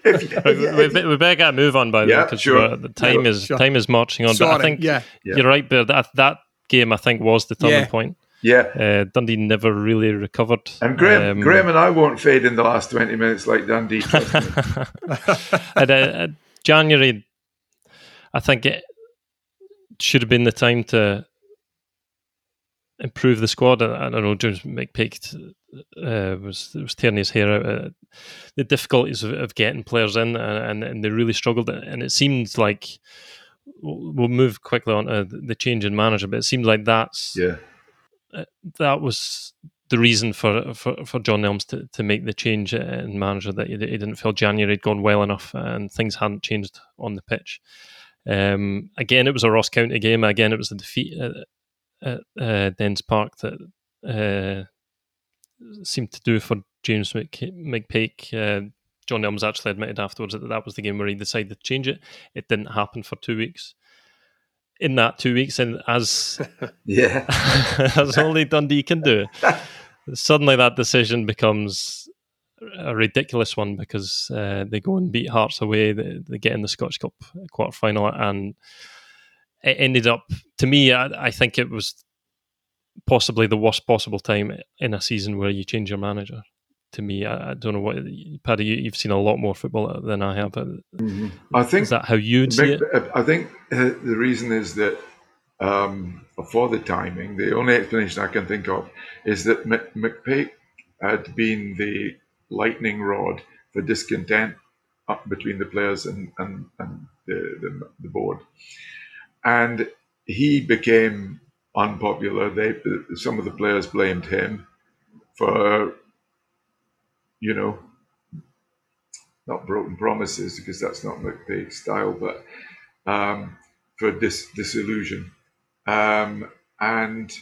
if, we, we, better get a move on by the yeah, way, because sure. the time is sure. time is marching on. Sorry, but I think yeah. you're right, but that that game I think was the turning yeah. point. Yeah, uh, Dundee never really recovered. And Graham, um, Graham and I won't fade in the last twenty minutes like Dundee. and, uh, January, I think it should have been the time to improve the squad. I, I don't know, James McPake uh, was was tearing his hair out. Uh, the difficulties of, of, getting players in, and, and they really struggled. And it seemed like we'll move quickly on to the change in manager, but it seemed like that's yeah uh, that was the reason for, for, for John Nelms to, to make the change in manager that he, he didn't feel January had gone well enough and things hadn't changed on the pitch. Um, again, it was a Ross County game. Again, it was a defeat at, at uh, Dens Park that uh, seemed to do for James McPake. Uh, John Nelms actually admitted afterwards that that was the game where he decided to change it. It didn't happen for two weeks in that two weeks, and as yeah, as only Dundee can do, suddenly that decision becomes a ridiculous one because uh, they go and beat Hearts away. They, they, get in the Scottish Cup quarter final, and it ended up. To me, I, I think it was possibly the worst possible time in a season where you change your manager to me. I, I, don't know what Paddy. You, have seen a lot more football than I have. Mm-hmm. I think is that how you'd see it? I think uh, the reason is that um, for the timing, the only explanation I can think of is that McPake had been the lightning rod for discontent up between the players and, and, and the, the, the board, and he became unpopular. They some of the players blamed him for you know, not broken promises because that's not McPake's style, but um, for dis- disillusion. Um, and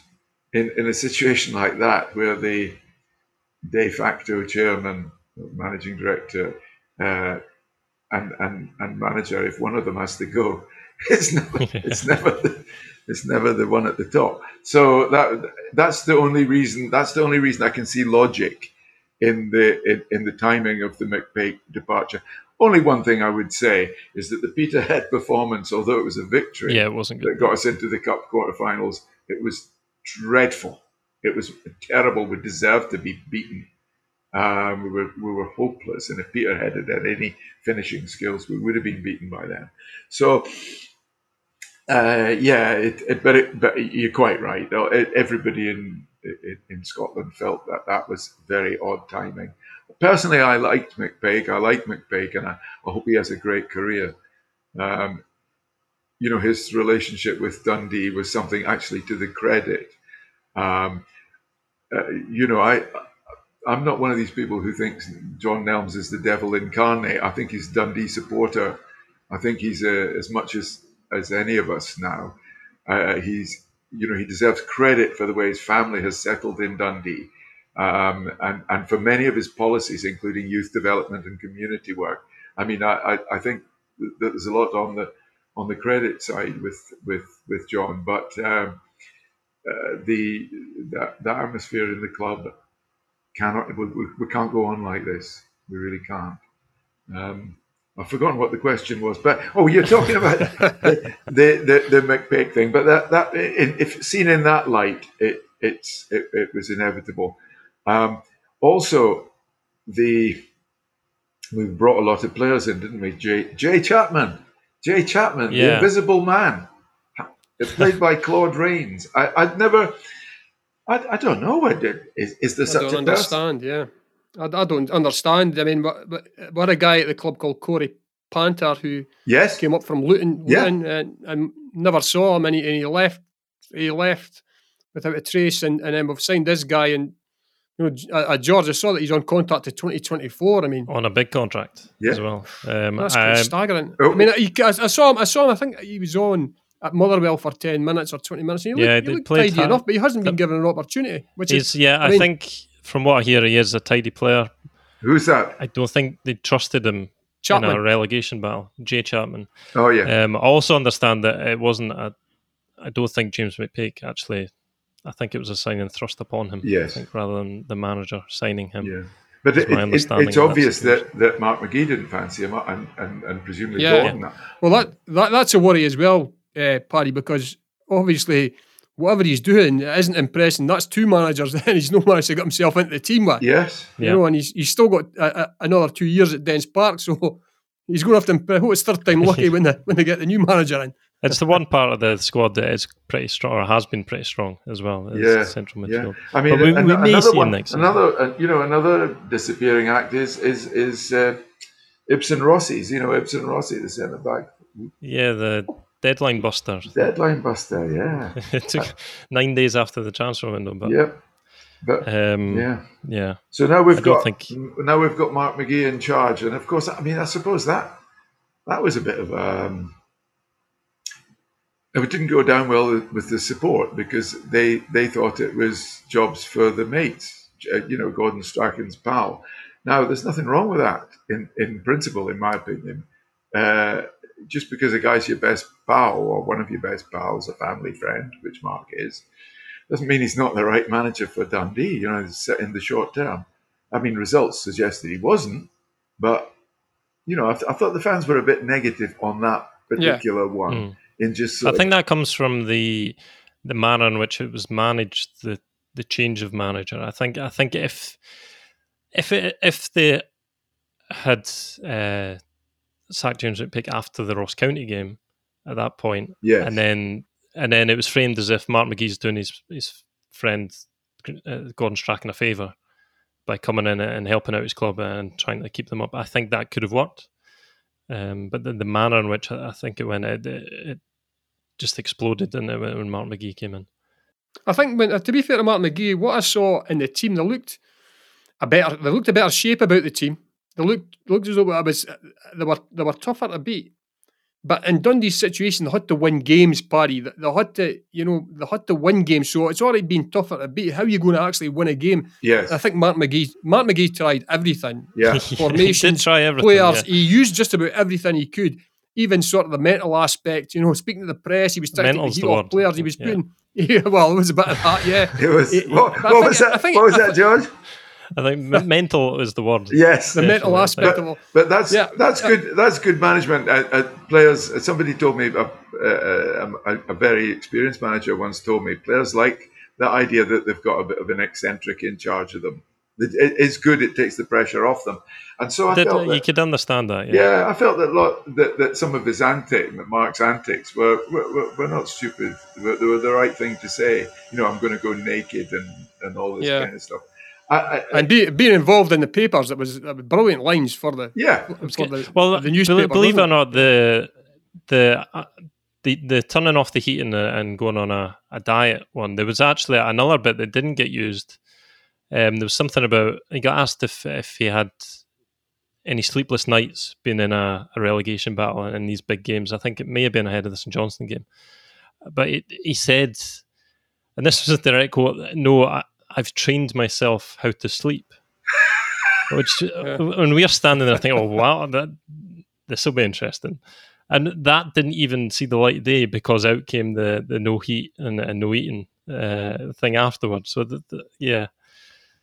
in, in a situation like that, where the de facto chairman, managing director, uh, and, and, and manager, if one of them has to go, it's never, it's never the, it's never the one at the top. So that that's the only reason. That's the only reason I can see logic in the in, in the timing of the McPake departure. Only one thing I would say is that the Peterhead performance, although it was a victory, yeah, it wasn't good. that got us into the cup quarterfinals, it was dreadful. It was terrible. We deserved to be beaten. Um, we were we were hopeless, and if Peterhead had any finishing skills, we would have been beaten by then. So, uh, yeah, it, it, but it, but you're quite right. Everybody in in, Scotland felt that that was very odd timing. Personally, I liked McPake. I like McPake, and I, I hope he has a great career. Um, you know, his relationship with Dundee was something actually to the credit. Um, uh, you know, I I'm not one of these people who thinks John Nelms is the devil incarnate. I think he's Dundee supporter. I think he's uh, as much as as any of us now. Uh, he's you know, he deserves credit for the way his family has settled in Dundee. Um, and, and for many of his policies, including youth development and community work. I mean, I, I, I think that there's a lot on the on the credit side with with with John, but um, uh, the, the, the atmosphere in the club cannot we, we, can't go on like this. We really can't. Um, I've forgotten what the question was, but oh, you're talking about the, the, the the thing. But that that if seen in that light, it it's it, it was inevitable. Um, also, the we brought a lot of players in, didn't we? Jay Jay Chapman, Jay Chapman, yeah. the Invisible Man, played by Claude Rains. I, I'd never. I, I don't know. I did. Is, is there such I don't a understand? Person? Yeah. I, I don't understand. I mean, but, but what a guy at the club called Corey Panter who yes came up from Luton, Luton yeah. and, and never saw him, and he, and he left. He left without a trace, and, and then we've signed this guy, and you know, uh, George, I saw that he's on contract to 2024. I mean, on a big contract yeah. as well. Um, That's um, staggering. Oh. I mean, he, I, I, saw him. I saw him. I think he was on at Motherwell for 10 minutes or 20 minutes. And he yeah, looked, he looked tidy enough, but he hasn't been given an opportunity. Which is, yeah, I, I mean, think from what I hear, he is a tidy player. Who's that? I don't think they trusted him. Chapman. in a relegation battle. Jay Chapman. Oh yeah. Um, I also understand that it wasn't a. I don't think James McPake actually. I think it was a signing thrust upon him. Yes. I think rather than the manager signing him. Yeah. But That's it, my it, it, understanding it's of that obvious that, that Mark McGee didn't fancy him, and, and, and presumably Yeah. Gordon. Well, that, that that's a worry as well, uh, Paddy, because obviously whatever he's doing isn't impressing. That's two managers, and he's no managed to get himself into the team with. Yes. You Yeah. know, and he's he's still got a, a, another two years at Dens Park, so he's going to have to. impress. I hope it's third time lucky when they when they get the new manager in. It's the one part of the squad that is pretty strong, or has been pretty strong as well. Is Yeah, central Yeah, midfield. I mean, But we- an- we may another see him one, next season. another, uh, you know, another disappearing act is is is uh, Ibsen Rossi's. You know, Ibsen Rossi, the centre back, Yeah, the deadline buster. deadline buster. Yeah, it took nine days after the transfer window, but yep. But um, yeah. yeah, so now we've I got think- now we've got Mark McGee in charge, and of course, I mean, I suppose that that was a bit of um, it didn't go down well with- with the support because they they thought it was jobs for the mates, uh, you know, Gordon Strachan's pal. Now, there's nothing wrong with that in in principle, in my opinion. Uh, just because a guy's your best pal or one of your best pals, a family friend, which Mark is, doesn't mean he's not the right manager for Dundee. You know, in the short term. I mean, results suggest that he wasn't, but you know, I, th- I thought the fans were a bit negative on that particular one. Mm. In just I sort of- think that comes from the the manner in which it was managed, the the change of manager. I think I think if if it, if they had uh, sacked James McPake after the Ross County game at that point, yes, and then and then it was framed as if Mark McGee's doing his his friend uh, Gordon Strachan a favour by coming in and helping out his club and trying to keep them up. I think that could have worked, um, but the, the manner in which I I think it went, it, it just exploded in it when Mark McGee came in. I think when uh, to be fair to Mark McGee, what I saw in the team, they looked a better. They looked a better shape about the team. They looked looked as though it was uh, they were they were tougher to beat. But in Dundee's situation, they had to win games, Paddy. They they had to, you know, they had to win games. So it's already been tougher to beat. How are you going to actually win a game? Yeah, I think Mark McGee, Mark McGee tried everything. yeah, he did Formations, try everything. Players, yeah. he used just about everything he could. Even sort of the mental aspect, you know, speaking to the press, he was trying Mental's to the keep heat off players. He was yeah. putting, yeah, well, it was a bit of that, yeah. it was. It- what but I what think- was that? I think- what was I that, George? I think m- mental is the word. Yes, The mental aspect but, of it. but that's Yeah, that's good. That's good management. Uh, uh, players. uh, Somebody told me a, a, a, a very experienced manager once told me players like the idea that they've got a bit of an eccentric in charge of them. It, it- it's good. It takes the pressure off them. And so I Did- felt you could understand that. Yeah. yeah, I felt that lot that, that some of his antics, Mark's antics, were were, were, were not stupid. They were, they were the right thing to say. You know, I'm going to go naked and, and all this Yeah. kind of stuff. I, I, And be, being involved in the papers, it was, it was brilliant lines for the yeah, for the, Well, the newspaper. believe it or wasn't not, the the uh, the the turning off the heat and, uh, and going on a, a diet one. There was actually another bit that didn't get used. Um, there was something about he got asked if if he had any sleepless nights being in a, a relegation battle in these big games. I think it may have been ahead of the St Johnstone game, but it, he said, and this was a direct quote: "No, I, I've trained myself how to sleep." Which, uh, when we are standing there, I think, "Oh wow, that this will be interesting." And that didn't even see the light of day because out came the, the no heat and, and no eating uh, thing afterwards. So, the, the, yeah,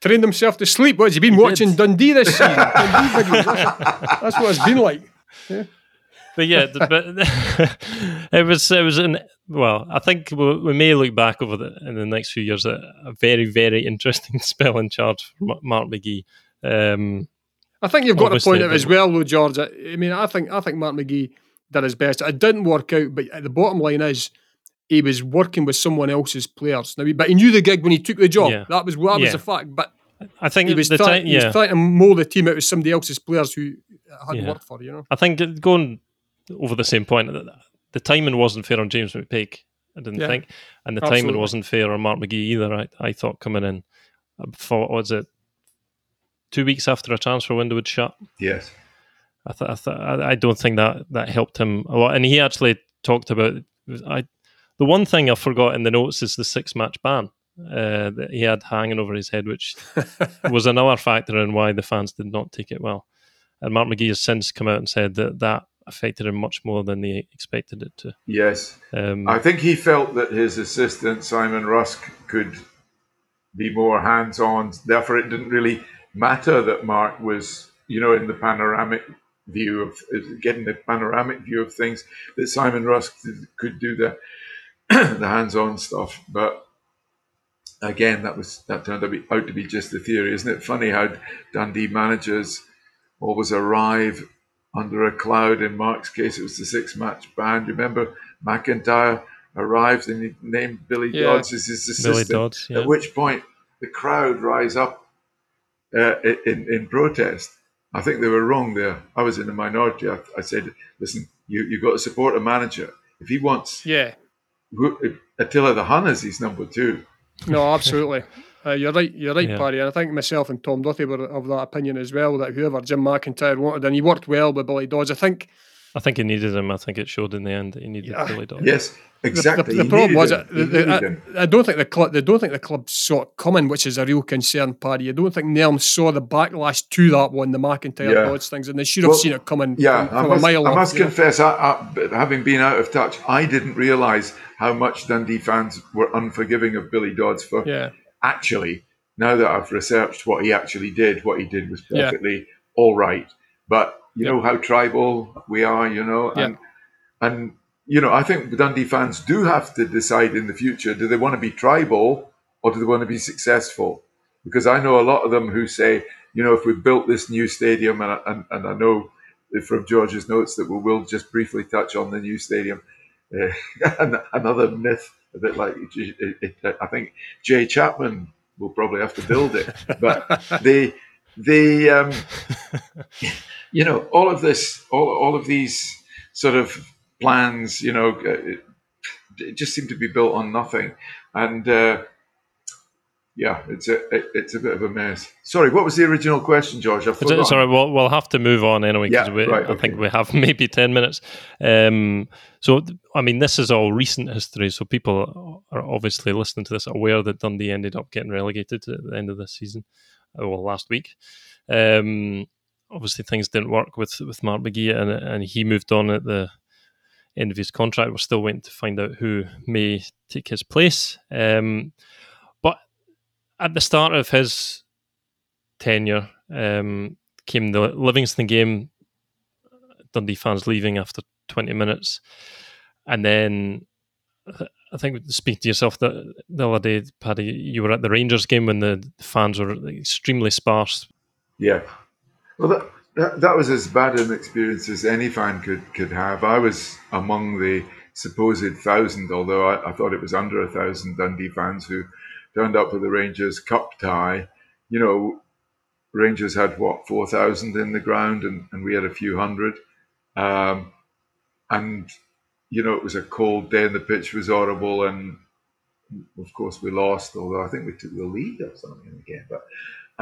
Trained himself to sleep. What has he been He watching did. Dundee this season? Dundee videos. That's, that's what it's been like. but yeah, the, but it was it was an well. I think we, we may look back over the in the next few years at a very very interesting spell in charge for Ma- Mark McGee. Um, I think you've got to point it out as well, though, George. I I mean, I think I think Mark McGee did his best. It didn't work out, but the bottom line is he was working with someone else's players. Now, but he knew the gig when he took the job. Yeah. That was that was Yeah. the fact. But I think he was, the trying, time, he was trying to mold the team out of somebody else's players who hadn't Yeah. worked for. You know. I think going over the same point, the, the timing wasn't fair on James McPake. I didn't Yeah. think, and the timing wasn't fair on Mark McGee either. I, I thought coming in, I thought was it two weeks after a transfer window would shut. yes, I th- I, th- I I don't think that that helped him a lot. And he actually talked about I. The one thing I forgot in the notes is the six match ban uh, that he had hanging over his head, which was another factor in why the fans did not take it well. And Mark McGee has since come out and said that that affected him much more than they expected it to. Yes. Um, I think he felt that his assistant, Simon Rusk, could be more hands on. Therefore, it didn't really matter that Mark was, you know, in the panoramic view of getting the panoramic view of things, that Simon Rusk could do the, the hands on stuff. But again, that was that turned out to, be, out to be just the theory. Isn't it funny how Dundee managers always arrive under a cloud? In Mark's case, it was the six match ban. Remember, McIntyre arrived and he named Billy yeah. Dodds as his assistant. Dodds, yeah. At which point, the crowd rise up uh, in, in protest. I think they were wrong there. I was in the minority. I, I said, listen, you, you've got to support a manager. If he wants yeah. Attila the Hun is his number two, no, absolutely. Uh, you're right. You're right, yeah. Barry. And I think myself and Tom Duthie were of that opinion as well. That whoever Jim McIntyre wanted, and he worked well with Billy Dodds. I think. I think he needed him. I think it showed in the end that he needed yeah. Billy Dodds. Yes, exactly. The, the, the problem was, it, the, I, I, don't think the club. They don't think the club saw it coming, which is a real concern, Paddy. I don't think Nelms saw the backlash to that one, the McIntyre yeah. Dodds things, and they should have well, seen it coming. Yeah, from, from I must, I must confess, I, having been out of touch, I didn't realise how much Dundee fans were unforgiving of Billy Dodds for yeah. Actually, now that I've researched what he actually did, what he did was perfectly yeah. all right. But you know how tribal we are, you know, and and you know, I think Dundee fans do have to decide in the future: do they want to be tribal or do they want to be successful? Because I know a lot of them who say, you know, if we built this new stadium, and and, and I know from George's notes that we will just briefly touch on the new stadium uh, another myth, a bit like it, it, I think Jay Chapman will probably have to build it, but the the um, you know all of this, all all of these sort of plans, you know, it, it just seem to be built on nothing, and. Uh, yeah, it's a it's a bit of a mess. Sorry, what was the original question, George? I've Sorry, we'll, we'll have to move on anyway because yeah, right, I think we have maybe ten minutes. Um, so, I mean, this is all recent history, so people are obviously listening to this aware that Dundee ended up getting relegated at the end of the season, uh, well, last week. Um, obviously, things didn't work with with Mark McGee, and and he moved on at the end of his contract. We're still waiting to find out who may take his place. Um, at the start of his tenure, um, came the Livingston game. Dundee fans leaving after 20 minutes, and then I think speaking to yourself the, the other day, Paddy, you were at the Rangers game when the fans were extremely sparse. Yeah, well, that, that, that was as bad an experience as any fan could could have. I was among the supposed thousand, although I, I thought it was under a thousand Dundee fans who turned up for the Rangers Cup tie. You know, Rangers had what four thousand in the ground, and, and we had a few hundred. Um, and you know, it was a cold day, and the pitch was horrible, and of course we lost. Although I think we took the lead or something in the game, but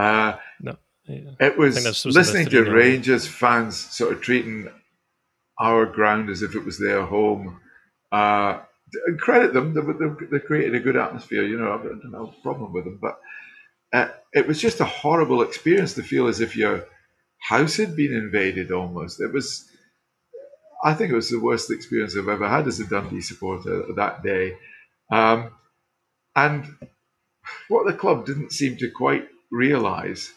uh, no, yeah. it was, was listening to Rangers fans sort of treating our ground as if it was their home. Uh, credit them. They, they, created a good atmosphere. You know, I've got no problem with them. But uh, it was just a horrible experience to feel as if your house had been invaded almost. It was, I think it was the worst experience I've ever had as a Dundee supporter that day. Um, and what the club didn't seem to quite realise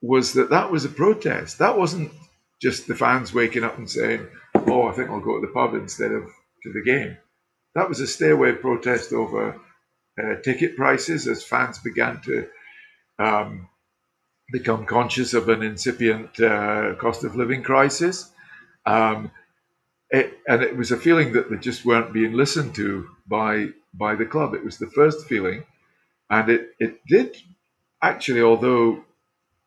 was that that was a protest. That wasn't just the fans waking up and saying, "Oh, I think I'll go to the pub instead of to the game. That was a stairway protest over uh, ticket prices as fans began to um, become conscious of an incipient uh, cost of living crisis. Um, it, and it was a feeling that they just weren't being listened to by by the club. It was the first feeling, and it it did actually. Although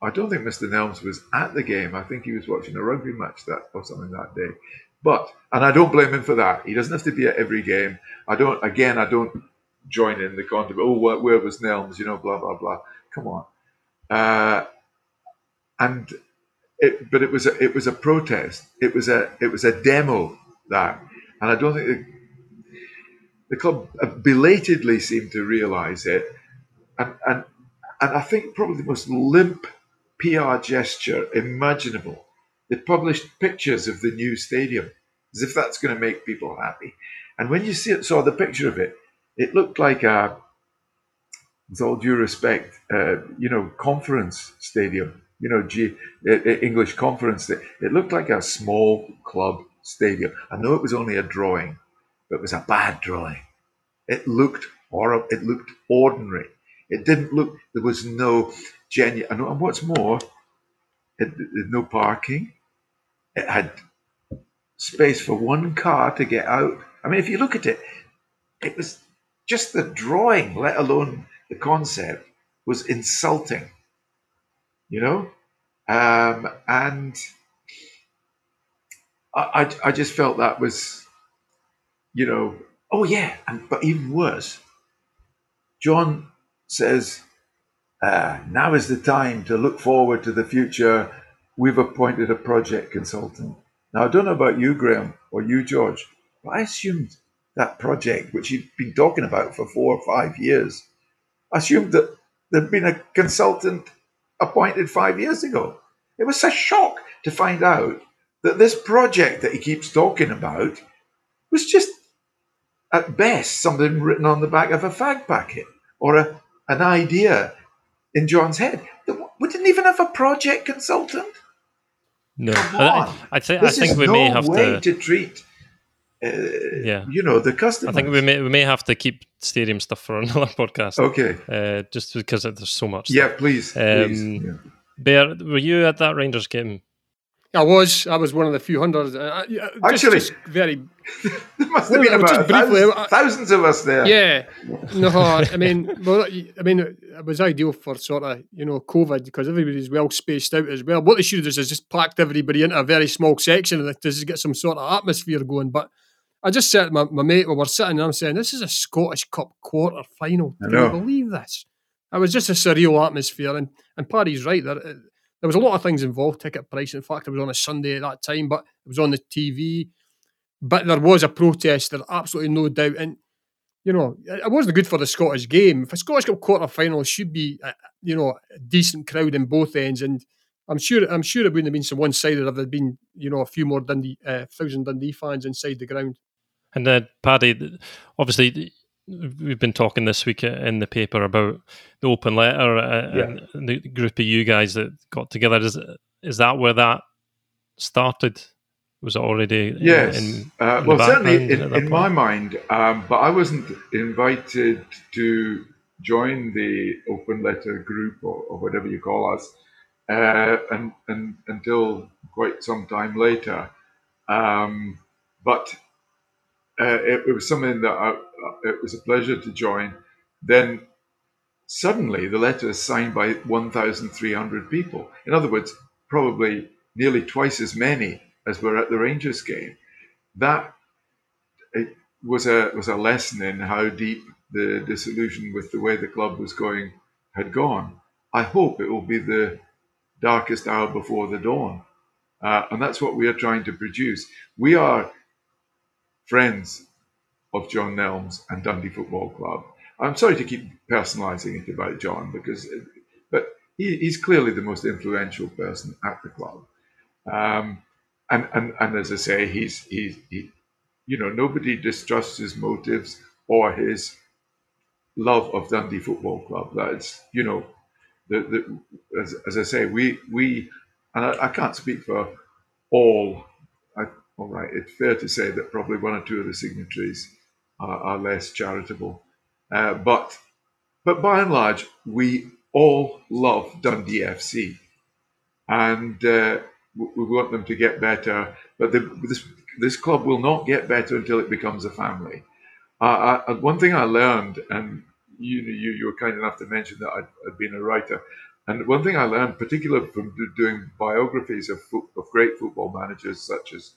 I don't think Mr. Nelms was at the game, I think he was watching a rugby match that or something that day. But and I don't blame him for that. He doesn't have to be at every game. I don't. Again, I don't join in the content. Oh, where, where was Nelms? You know, blah blah blah. Come on. Uh, and it, but it was a, it was a protest. It was a it was a demo that, and I don't think the, the club belatedly seemed to realise it. And and and I think probably the most limp PR gesture imaginable. They published pictures of the new stadium as if that's going to make people happy. And when you see it, saw the picture of it, it looked like a, with all due respect, uh, you know, conference stadium. You know, G, English conference. It looked like a small club stadium. I know it was only a drawing, but it was a bad drawing. It looked horrible. It looked ordinary. It didn't look. There was no genuine. And what's more, it, it no parking. It had space for one car to get out. I mean, if you look at it, it was just the drawing, let alone the concept, was insulting. You know, um, and I, I, I just felt that was, you know, oh yeah, and but even worse, John says, uh, now is the time to look forward to the future. We've appointed a project consultant. Now, I don't know about you, Graham, or you, George, but I assumed that project, which you've been talking about for four or five years, I assumed that there'd been a consultant appointed five years ago. It was a shock to find out that this project that he keeps talking about was just, at best, something written on the back of a fag packet or a, an idea in John's head. We didn't even have a project consultant. No, I, I, think I think we no may have to, to treat. Uh, yeah, you know the customer. I think we may we may have to keep stadium stuff for another podcast. Okay, uh, just because there's so much. Yeah, please. Um, please. Yeah. Bear, were you at that Rangers game? I was. I was one of the few hundred. Uh, uh just, Actually, just very. there must have been about briefly, thousands, thousands, of us there. Yeah. No, I mean, well, I mean, it was ideal for sort of you know COVID because everybody's well spaced out as well. What they should have done is just packed everybody into a very small section and just get some sort of atmosphere going. But I just said my, my mate, we were sitting and I'm saying, this is a Scottish Cup quarter final. Can you believe this? It was just a surreal atmosphere. And, and Paddy's right. There, uh, there was a lot of things involved, ticket price. In fact, it was on a Sunday at that time, but it was on the TV. But there was a protest, there absolutely no doubt. And, you know, it wasn't good for the Scottish game. If a Scottish Cup quarter final should be, a, you know, a decent crowd in both ends. And I'm sure I'm sure it wouldn't have been so one sided if there'd been, you know, a few more Dundee, uh, thousand Dundee fans inside the ground. And then, Paddy, obviously, we've been talking this week in the paper about the open letter uh, yeah. and the group of you guys that got together. Is is that where that started? Was it already? Yes. In, uh, in well, certainly in, in my mind, um, but I wasn't invited to join the open letter group or, or whatever you call us, uh, and, and until quite some time later. Um, but uh, it, it, was something that I, it was a pleasure to join. Then suddenly the letter is signed by 1,300 people. In other words, probably nearly twice as many as were at the Rangers game. That was a was a lesson in how deep the disillusion with the way the club was going had gone. I hope it will be the darkest hour before the dawn, uh, and that's what we are trying to produce. We are friends of John Nelms and Dundee Football Club. I'm sorry to keep personalising it about John because, but he, he's clearly the most influential person at the club. Um, and, and, and as I say, he's, he's he, you know, nobody distrusts his motives or his love of Dundee Football Club. That's, you know, the, the, as, as I say, we, we and I, I can't speak for all all right, it's fair to say that probably one or two of the signatories are, are less charitable. Uh, but, but by and large, we all love Dundee FC. And uh, we want them to get better. But the, this, this club will not get better until it becomes a family. Uh, I, one thing I learned, and you, you, you were kind enough to mention that I'd, I'd been a writer. And one thing I learned, particularly from doing biographies of, of great football managers such as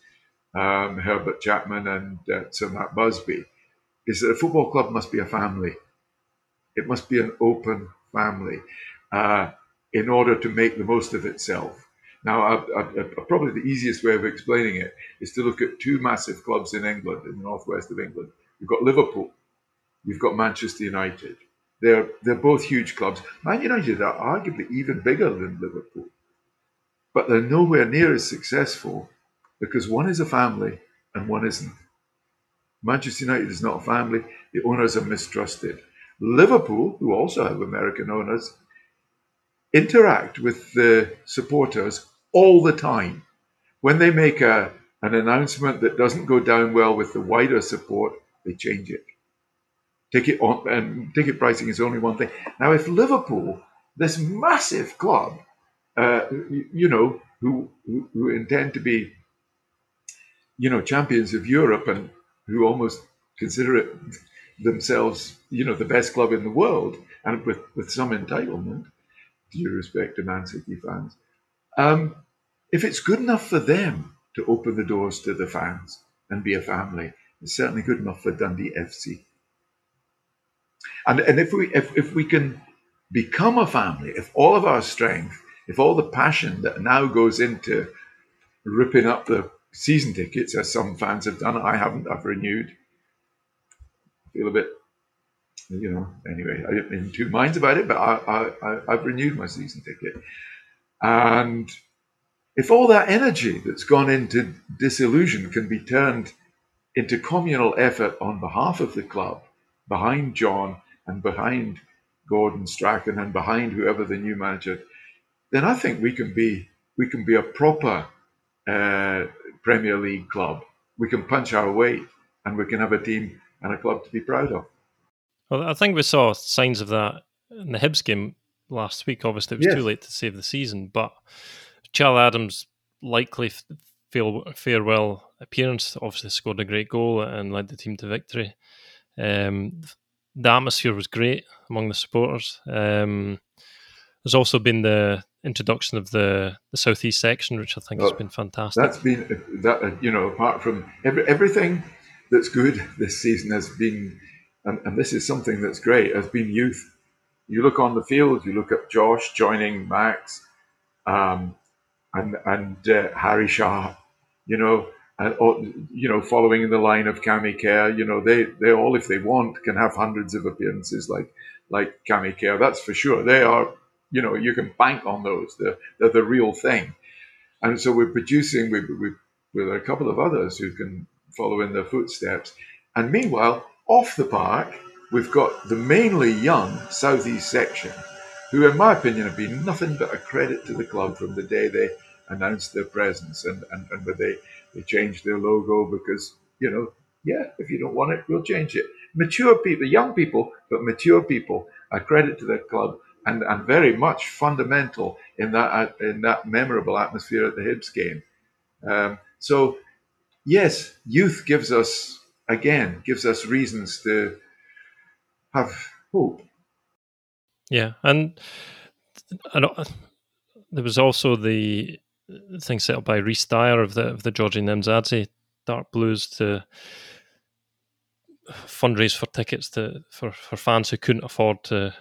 um, Herbert Chapman and uh, Sir Matt Busby, is that a football club must be a family. It must be an open family uh, in order to make the most of itself. Now, I, I, I, probably the easiest way of explaining it is to look at two massive clubs in England, in the northwest of England. You've got Liverpool, you've got Manchester United. They're they're both huge clubs. Man United are arguably even bigger than Liverpool. but they're nowhere near as successful because one is a family and one isn't. Manchester United is not a family. The owners are mistrusted. Liverpool, who also have American owners, interact with the supporters all the time. When they make a, an announcement that doesn't go down well with the wider support, they change it. Ticket on, and ticket pricing is only one thing. Now, if Liverpool, this massive club, uh, you, you, know, who, who, who intend to be, you know, champions of Europe and who almost consider it themselves, you know, the best club in the world, and with, with some entitlement, due respect to Man City fans. Um, if it's good enough for them to open the doors to the fans and be a family, it's certainly good enough for Dundee FC. And, and if we if, if we can become a family, if all of our strength, if all the passion that now goes into ripping up the season tickets, as some fans have done, I haven't, I've renewed. Feel a bit, you know, anyway, I'm in two minds about it, but I, I, I've renewed my season ticket. And if all that energy that's gone into disillusion can be turned into communal effort on behalf of the club, behind John and behind Gordon Strachan and behind whoever the new manager, then I think we can be we can be a proper uh, Premier League club. We can punch our weight, and we can have a team and a club to be proud of. Well, I think we saw signs of that in the Hibs game last week. Obviously, it was yes. too late to save the season, but Charlie Adams likely farewell appearance obviously scored a great goal and led the team to victory. Um, the atmosphere was great among the supporters. Um, there's also been the introduction of the, the southeast section, which I think has been fantastic. That's been that you know apart from every, everything that's good this season has been, and, and this is something that's great, has been youth. You look on the field, you look at Josh joining Max, um, and and uh, Harry Sharp, you know, and you know, following in the line of Cammy Kerr, you know, they they all, if they want, can have hundreds of appearances like like Cammy Kerr. That's for sure. They are, you know, you can bank on those. They're, they're the real thing. And so we're producing with, with a couple of others who can follow in their footsteps. And meanwhile, off the park, we've got the mainly young southeast section who, in my opinion, have been nothing but a credit to the club from the day they announced their presence and, and, and where they, they changed their logo because, you know, yeah, if you don't want it, we'll change it. Mature people, young people, but mature people, a credit to the club and, and very much fundamental in that in that memorable atmosphere at the Hibs game. Um, so, yes, youth gives us again gives us reasons to have hope yeah, and I there was also the thing set up by Rhys Dyer of the of the Georgi Nemsadze Dark Blues to fundraise for tickets to for, for fans who couldn't afford to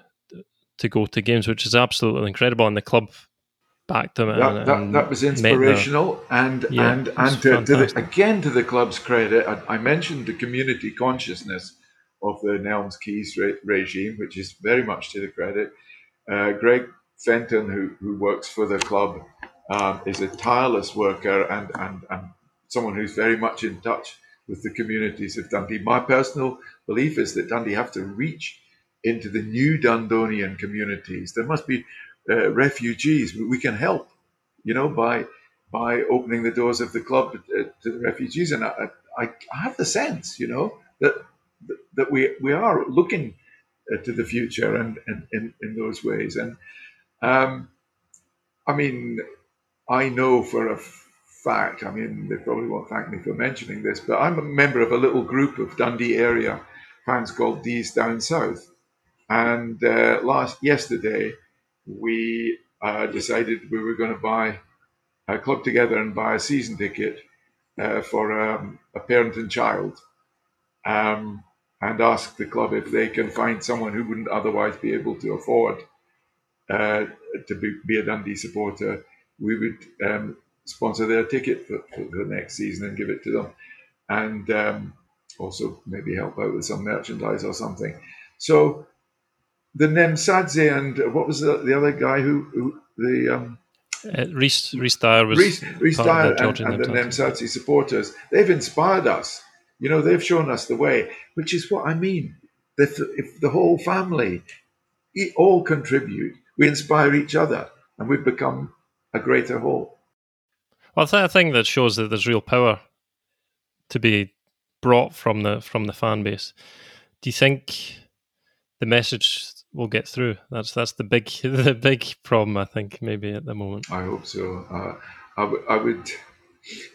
to go to games, which is absolutely incredible. And the club backed them. That, and, that, that, was inspirational, and yeah, and and to, to the, again to the club's credit, I, I mentioned the community consciousness of the Nelms Keyes re- regime, which is very much to the credit. Uh, Greg Fenton, who, who works for the club, um, is a tireless worker and, and, and someone who's very much in touch with the communities of Dundee. My personal belief is that Dundee have to reach into the new Dundonian communities. There must be uh, refugees. We can help, you know, by by opening the doors of the club to, uh, to the refugees. And I, I, I have the sense, you know, that that we we are looking uh, to the future and, and in, in those ways. And um, I mean, I know for a fact, I mean, they probably won't thank me for mentioning this, but I'm a member of a little group of Dundee area fans called D's Down South. And uh, last yesterday, we uh, decided we were going to buy a club together and buy a season ticket uh, for um, a parent and child. Um, and ask the club if they can find someone who wouldn't otherwise be able to afford uh, to be, be, a Dundee supporter. We would um, sponsor their ticket for, for, the next season and give it to them, and um, also maybe help out with some merchandise or something. So the Nemsadze and what was the, the other guy who, who the um, Uh, Rhys, Rhys Dyer was Rhys, Rhys Dyer the and, and the Nemsadze supporters. They've inspired us. You know, they've shown us the way, which is what I mean. If, if the whole family all contribute, we inspire each other, and we become a greater whole. Well, I think that shows that there's real power to be brought from the from the fan base. Do you think the message will get through? That's that's the big the big problem I think maybe at the moment. I hope so. Uh, I, w- I would.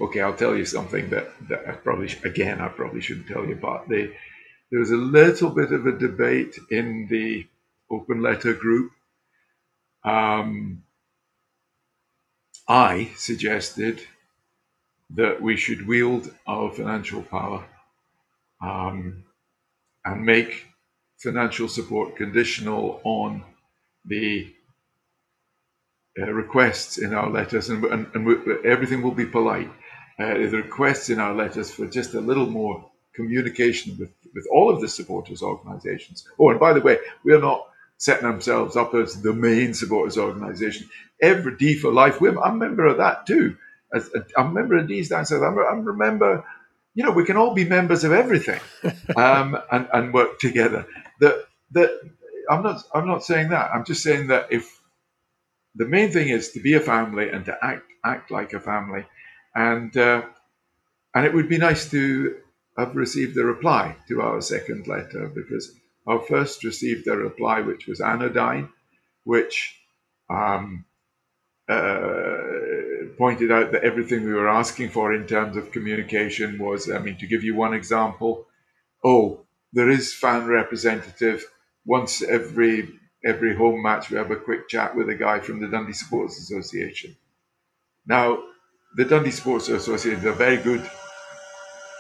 Okay, I'll tell you something that, that I probably again I probably shouldn't tell you, but the, there was a little bit of a debate in the open letter group. Um, I suggested that we should wield our financial power um, and make financial support conditional on the uh, requests in our letters, and, and, and we, everything will be polite. Uh, the requests in our letters for just a little more communication with, with all of the supporters organizations. Oh, and by the way, we are not setting ourselves up as the main supporters organization. Every D for Life, I'm a member of that too. As I'm a member of Dees Down South. I'm, I'm a member, you know, we can all be members of everything um, and, and work together. That, that I'm not I'm not saying that. I'm just saying that if the main thing is to be a family and to act act like a family, and uh, and it would be nice to have received a reply to our second letter because our first received a reply which was anodyne, which um, uh, pointed out that everything we were asking for in terms of communication was, I mean, to give you one example, oh, there is fan representative once every every home match we have a quick chat with a guy from the Dundee Sports Association. Now, the Dundee Sports Association is a very good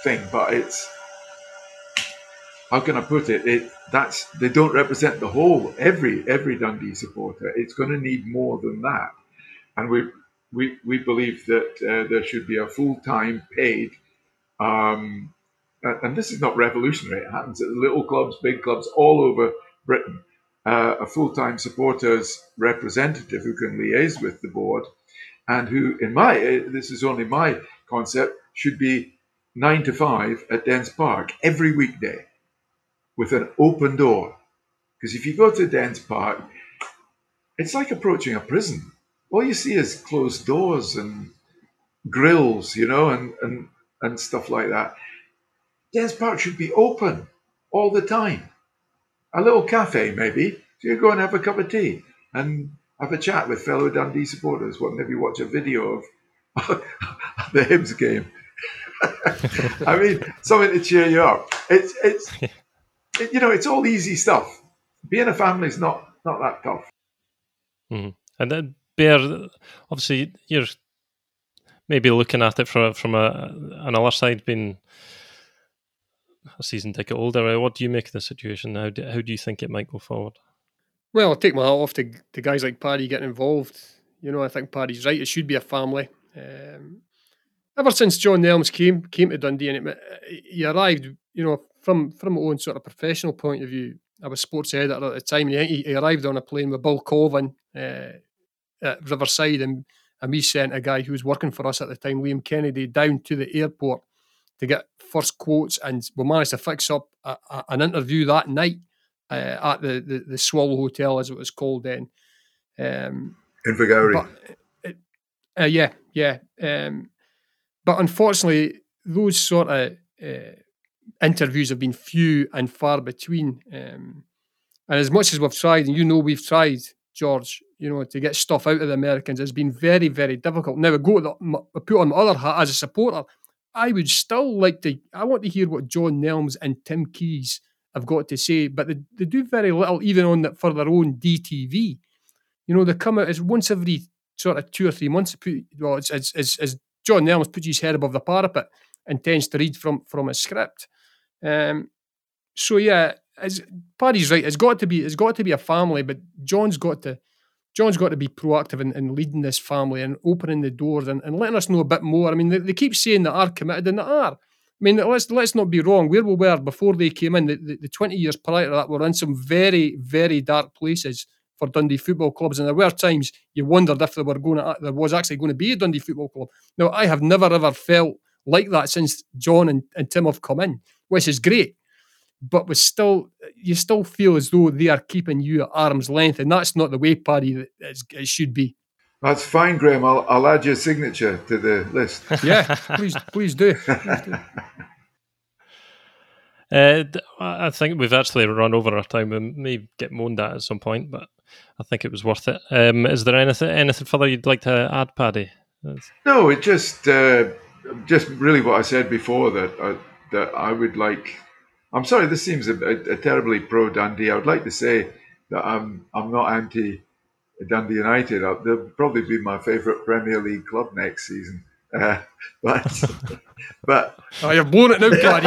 thing, but it's how can I put it? It that's they don't represent the whole every every Dundee supporter. It's going to need more than that, and we we we believe that uh, there should be a full time paid. Um, and this is not revolutionary. It happens at little clubs, big clubs all over Britain. Uh, a full time supporters representative who can liaise with the board and who, in my, uh, this is only my concept, should be nine to five at Dens Park every weekday with an open door. Because if you go to Dens Park, it's like approaching a prison. All you see is closed doors and grills, you know, and, and, and stuff like that. Dens Park should be open all the time. A little cafe, maybe. So you go and have a cup of tea and have a chat with fellow Dundee supporters. Well, maybe watch a video of the Hibs game. I mean, something to cheer you up. It's it's it, you know, it's all easy stuff. Being a family is not not that tough. Mm-hmm. And then, Bear, obviously, you're maybe looking at it from from a another side, being a season ticket holder. What do you make of the situation? How do, how do you think it might go forward? Well, I'll take my hat off to, to guys like Paddy getting involved. You know, I think Paddy's right. It should be a family. Um, ever since John Nelms came came to Dundee and it, he arrived, you know, from from my own sort of professional point of view, I was sports editor at the time. And he, he arrived on a plane with Bill Colvin uh, at Riverside, and, and we sent a guy who was working for us at the time, Liam Kennedy, down to the airport to get first quotes, and we managed to fix up a, a, an interview that night uh, at the, the, the Swallow Hotel, as it was called then. Um, Invergowrie. Uh, yeah, yeah. Um, but unfortunately, those sort of uh, interviews have been few and far between. Um, and as much as we've tried, and you know we've tried, George, you know, to get stuff out of the Americans, it's been very, very difficult. Now, I go to the, put on my other hat as a supporter. I would still like to. I want to hear what John Nelms and Tim Keyes have got to say, but they, they do very little, even on that for their own DTV. You know, they come out as once every sort of two or three months. Well, it's, it's John Nelms puts his head above the parapet and tends to read from from a script. Um, so yeah, as Paddy's right, it's got to be it's got to be a family, but John's got to John's got to be proactive in, in leading this family and opening the doors and, and letting us know a bit more. I mean, they, they keep saying that they are committed, and they are. I mean, let's let's not be wrong. Where we were before they came in, the, the, the 20 years prior to that, we were in some very, very dark places for Dundee football clubs, and there were times you wondered if there were going to, uh, there was actually going to be a Dundee football club. Now, I have never ever felt like that since John and, and Tim have come in, which is great. But we still, you still feel as though they are keeping you at arm's length, and that's not the way, Paddy, that it should be. That's fine, Graham. I'll, I'll add your signature to the list. yeah, please, please do. Please do. Uh, I think we've actually run over our time. We may get moaned at at some point, but I think it was worth it. Um, is there anything anything further you'd like to add, Paddy? No, it just uh, just really what I said before that uh, that I would like. I'm sorry, this seems a, a, a terribly pro Dundee. I would like to say that I'm I'm not anti Dundee United. Uh, they'll probably be my favourite Premier League club next season. Uh, but but oh, you're blown it now, Paddy.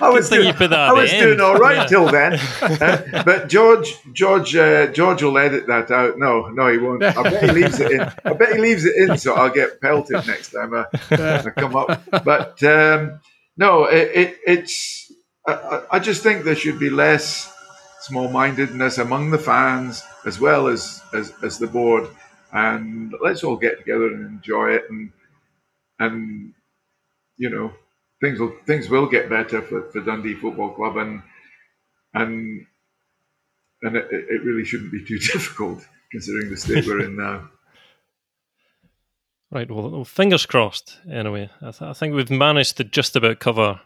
I was, doing, I was doing all right yeah. till then. Uh, but George George uh, George will edit that out. No, no, he won't. I bet he leaves it in. I bet he leaves it in, so I'll get pelted next time I, I come up. But um, no, it, it, it's. I, I just think there should be less small-mindedness among the fans as well as, as, as the board and let's all get together and enjoy it and and you know things will things will get better for, for Dundee Football Club and and and it, it really shouldn't be too difficult considering the state we're in now. Right. Well, fingers crossed. Anyway, I, th- I think we've managed to just about cover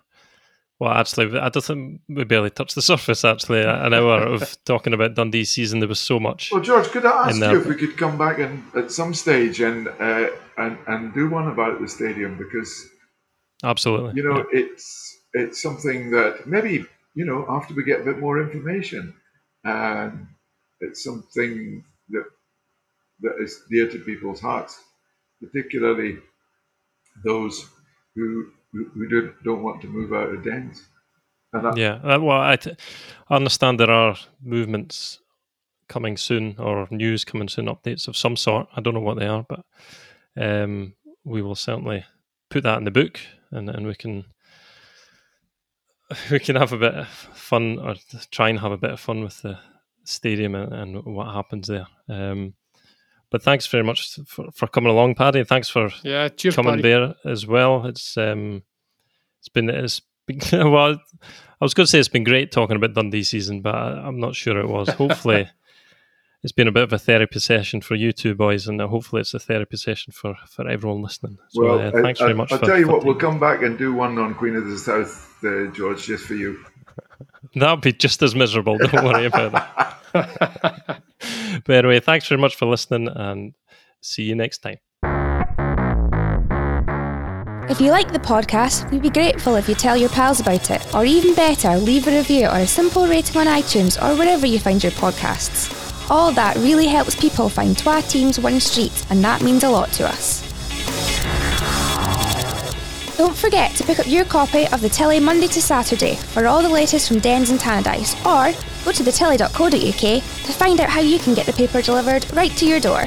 well, actually, I don't think we barely touched the surface. Actually, an hour of talking about Dundee season, there was so much. Well, George, could I ask you if we could come back and at some stage and uh, and and do one about the stadium because absolutely, you know, yeah. it's it's something that maybe you know after we get a bit more information, and it's something that that is dear to people's hearts, particularly those who who don't, don't want to move out of dens. Yeah, uh, well, I, t- I understand there are movements coming soon or news coming soon, updates of some sort. I don't know what they are, but um, we will certainly put that in the book and, and we can we can have a bit of fun or try and have a bit of fun with the stadium and, and what happens there. Um, but thanks very much for, for coming along, Paddy. Thanks for yeah, cheers, coming Paddy. there as well. It's um, it's been it's been, well. I was going to say it's been great talking about Dundee season, but I, am not sure it was. Hopefully, it's been a bit of a therapy session for you two boys, and hopefully, it's a therapy session for, for everyone listening. So, well, uh, thanks I, very much. I'll for, tell you what, we'll come back and do one on Queen of the South, uh, George, just for you. That'll be just as miserable. Don't worry about that. but anyway, thanks very much for listening and see you next time. If you like the podcast, we'd be grateful if you tell your pals about it, or even better, leave a review or a simple rating on iTunes or wherever you find your podcasts. All that really helps people find Twa Teams One Street, and that means a lot to us. Don't forget to pick up your copy of the Tele Monday to Saturday for all the latest from Dens and Tannadice, or go to thetele.co.uk to find out how you can get the paper delivered right to your door.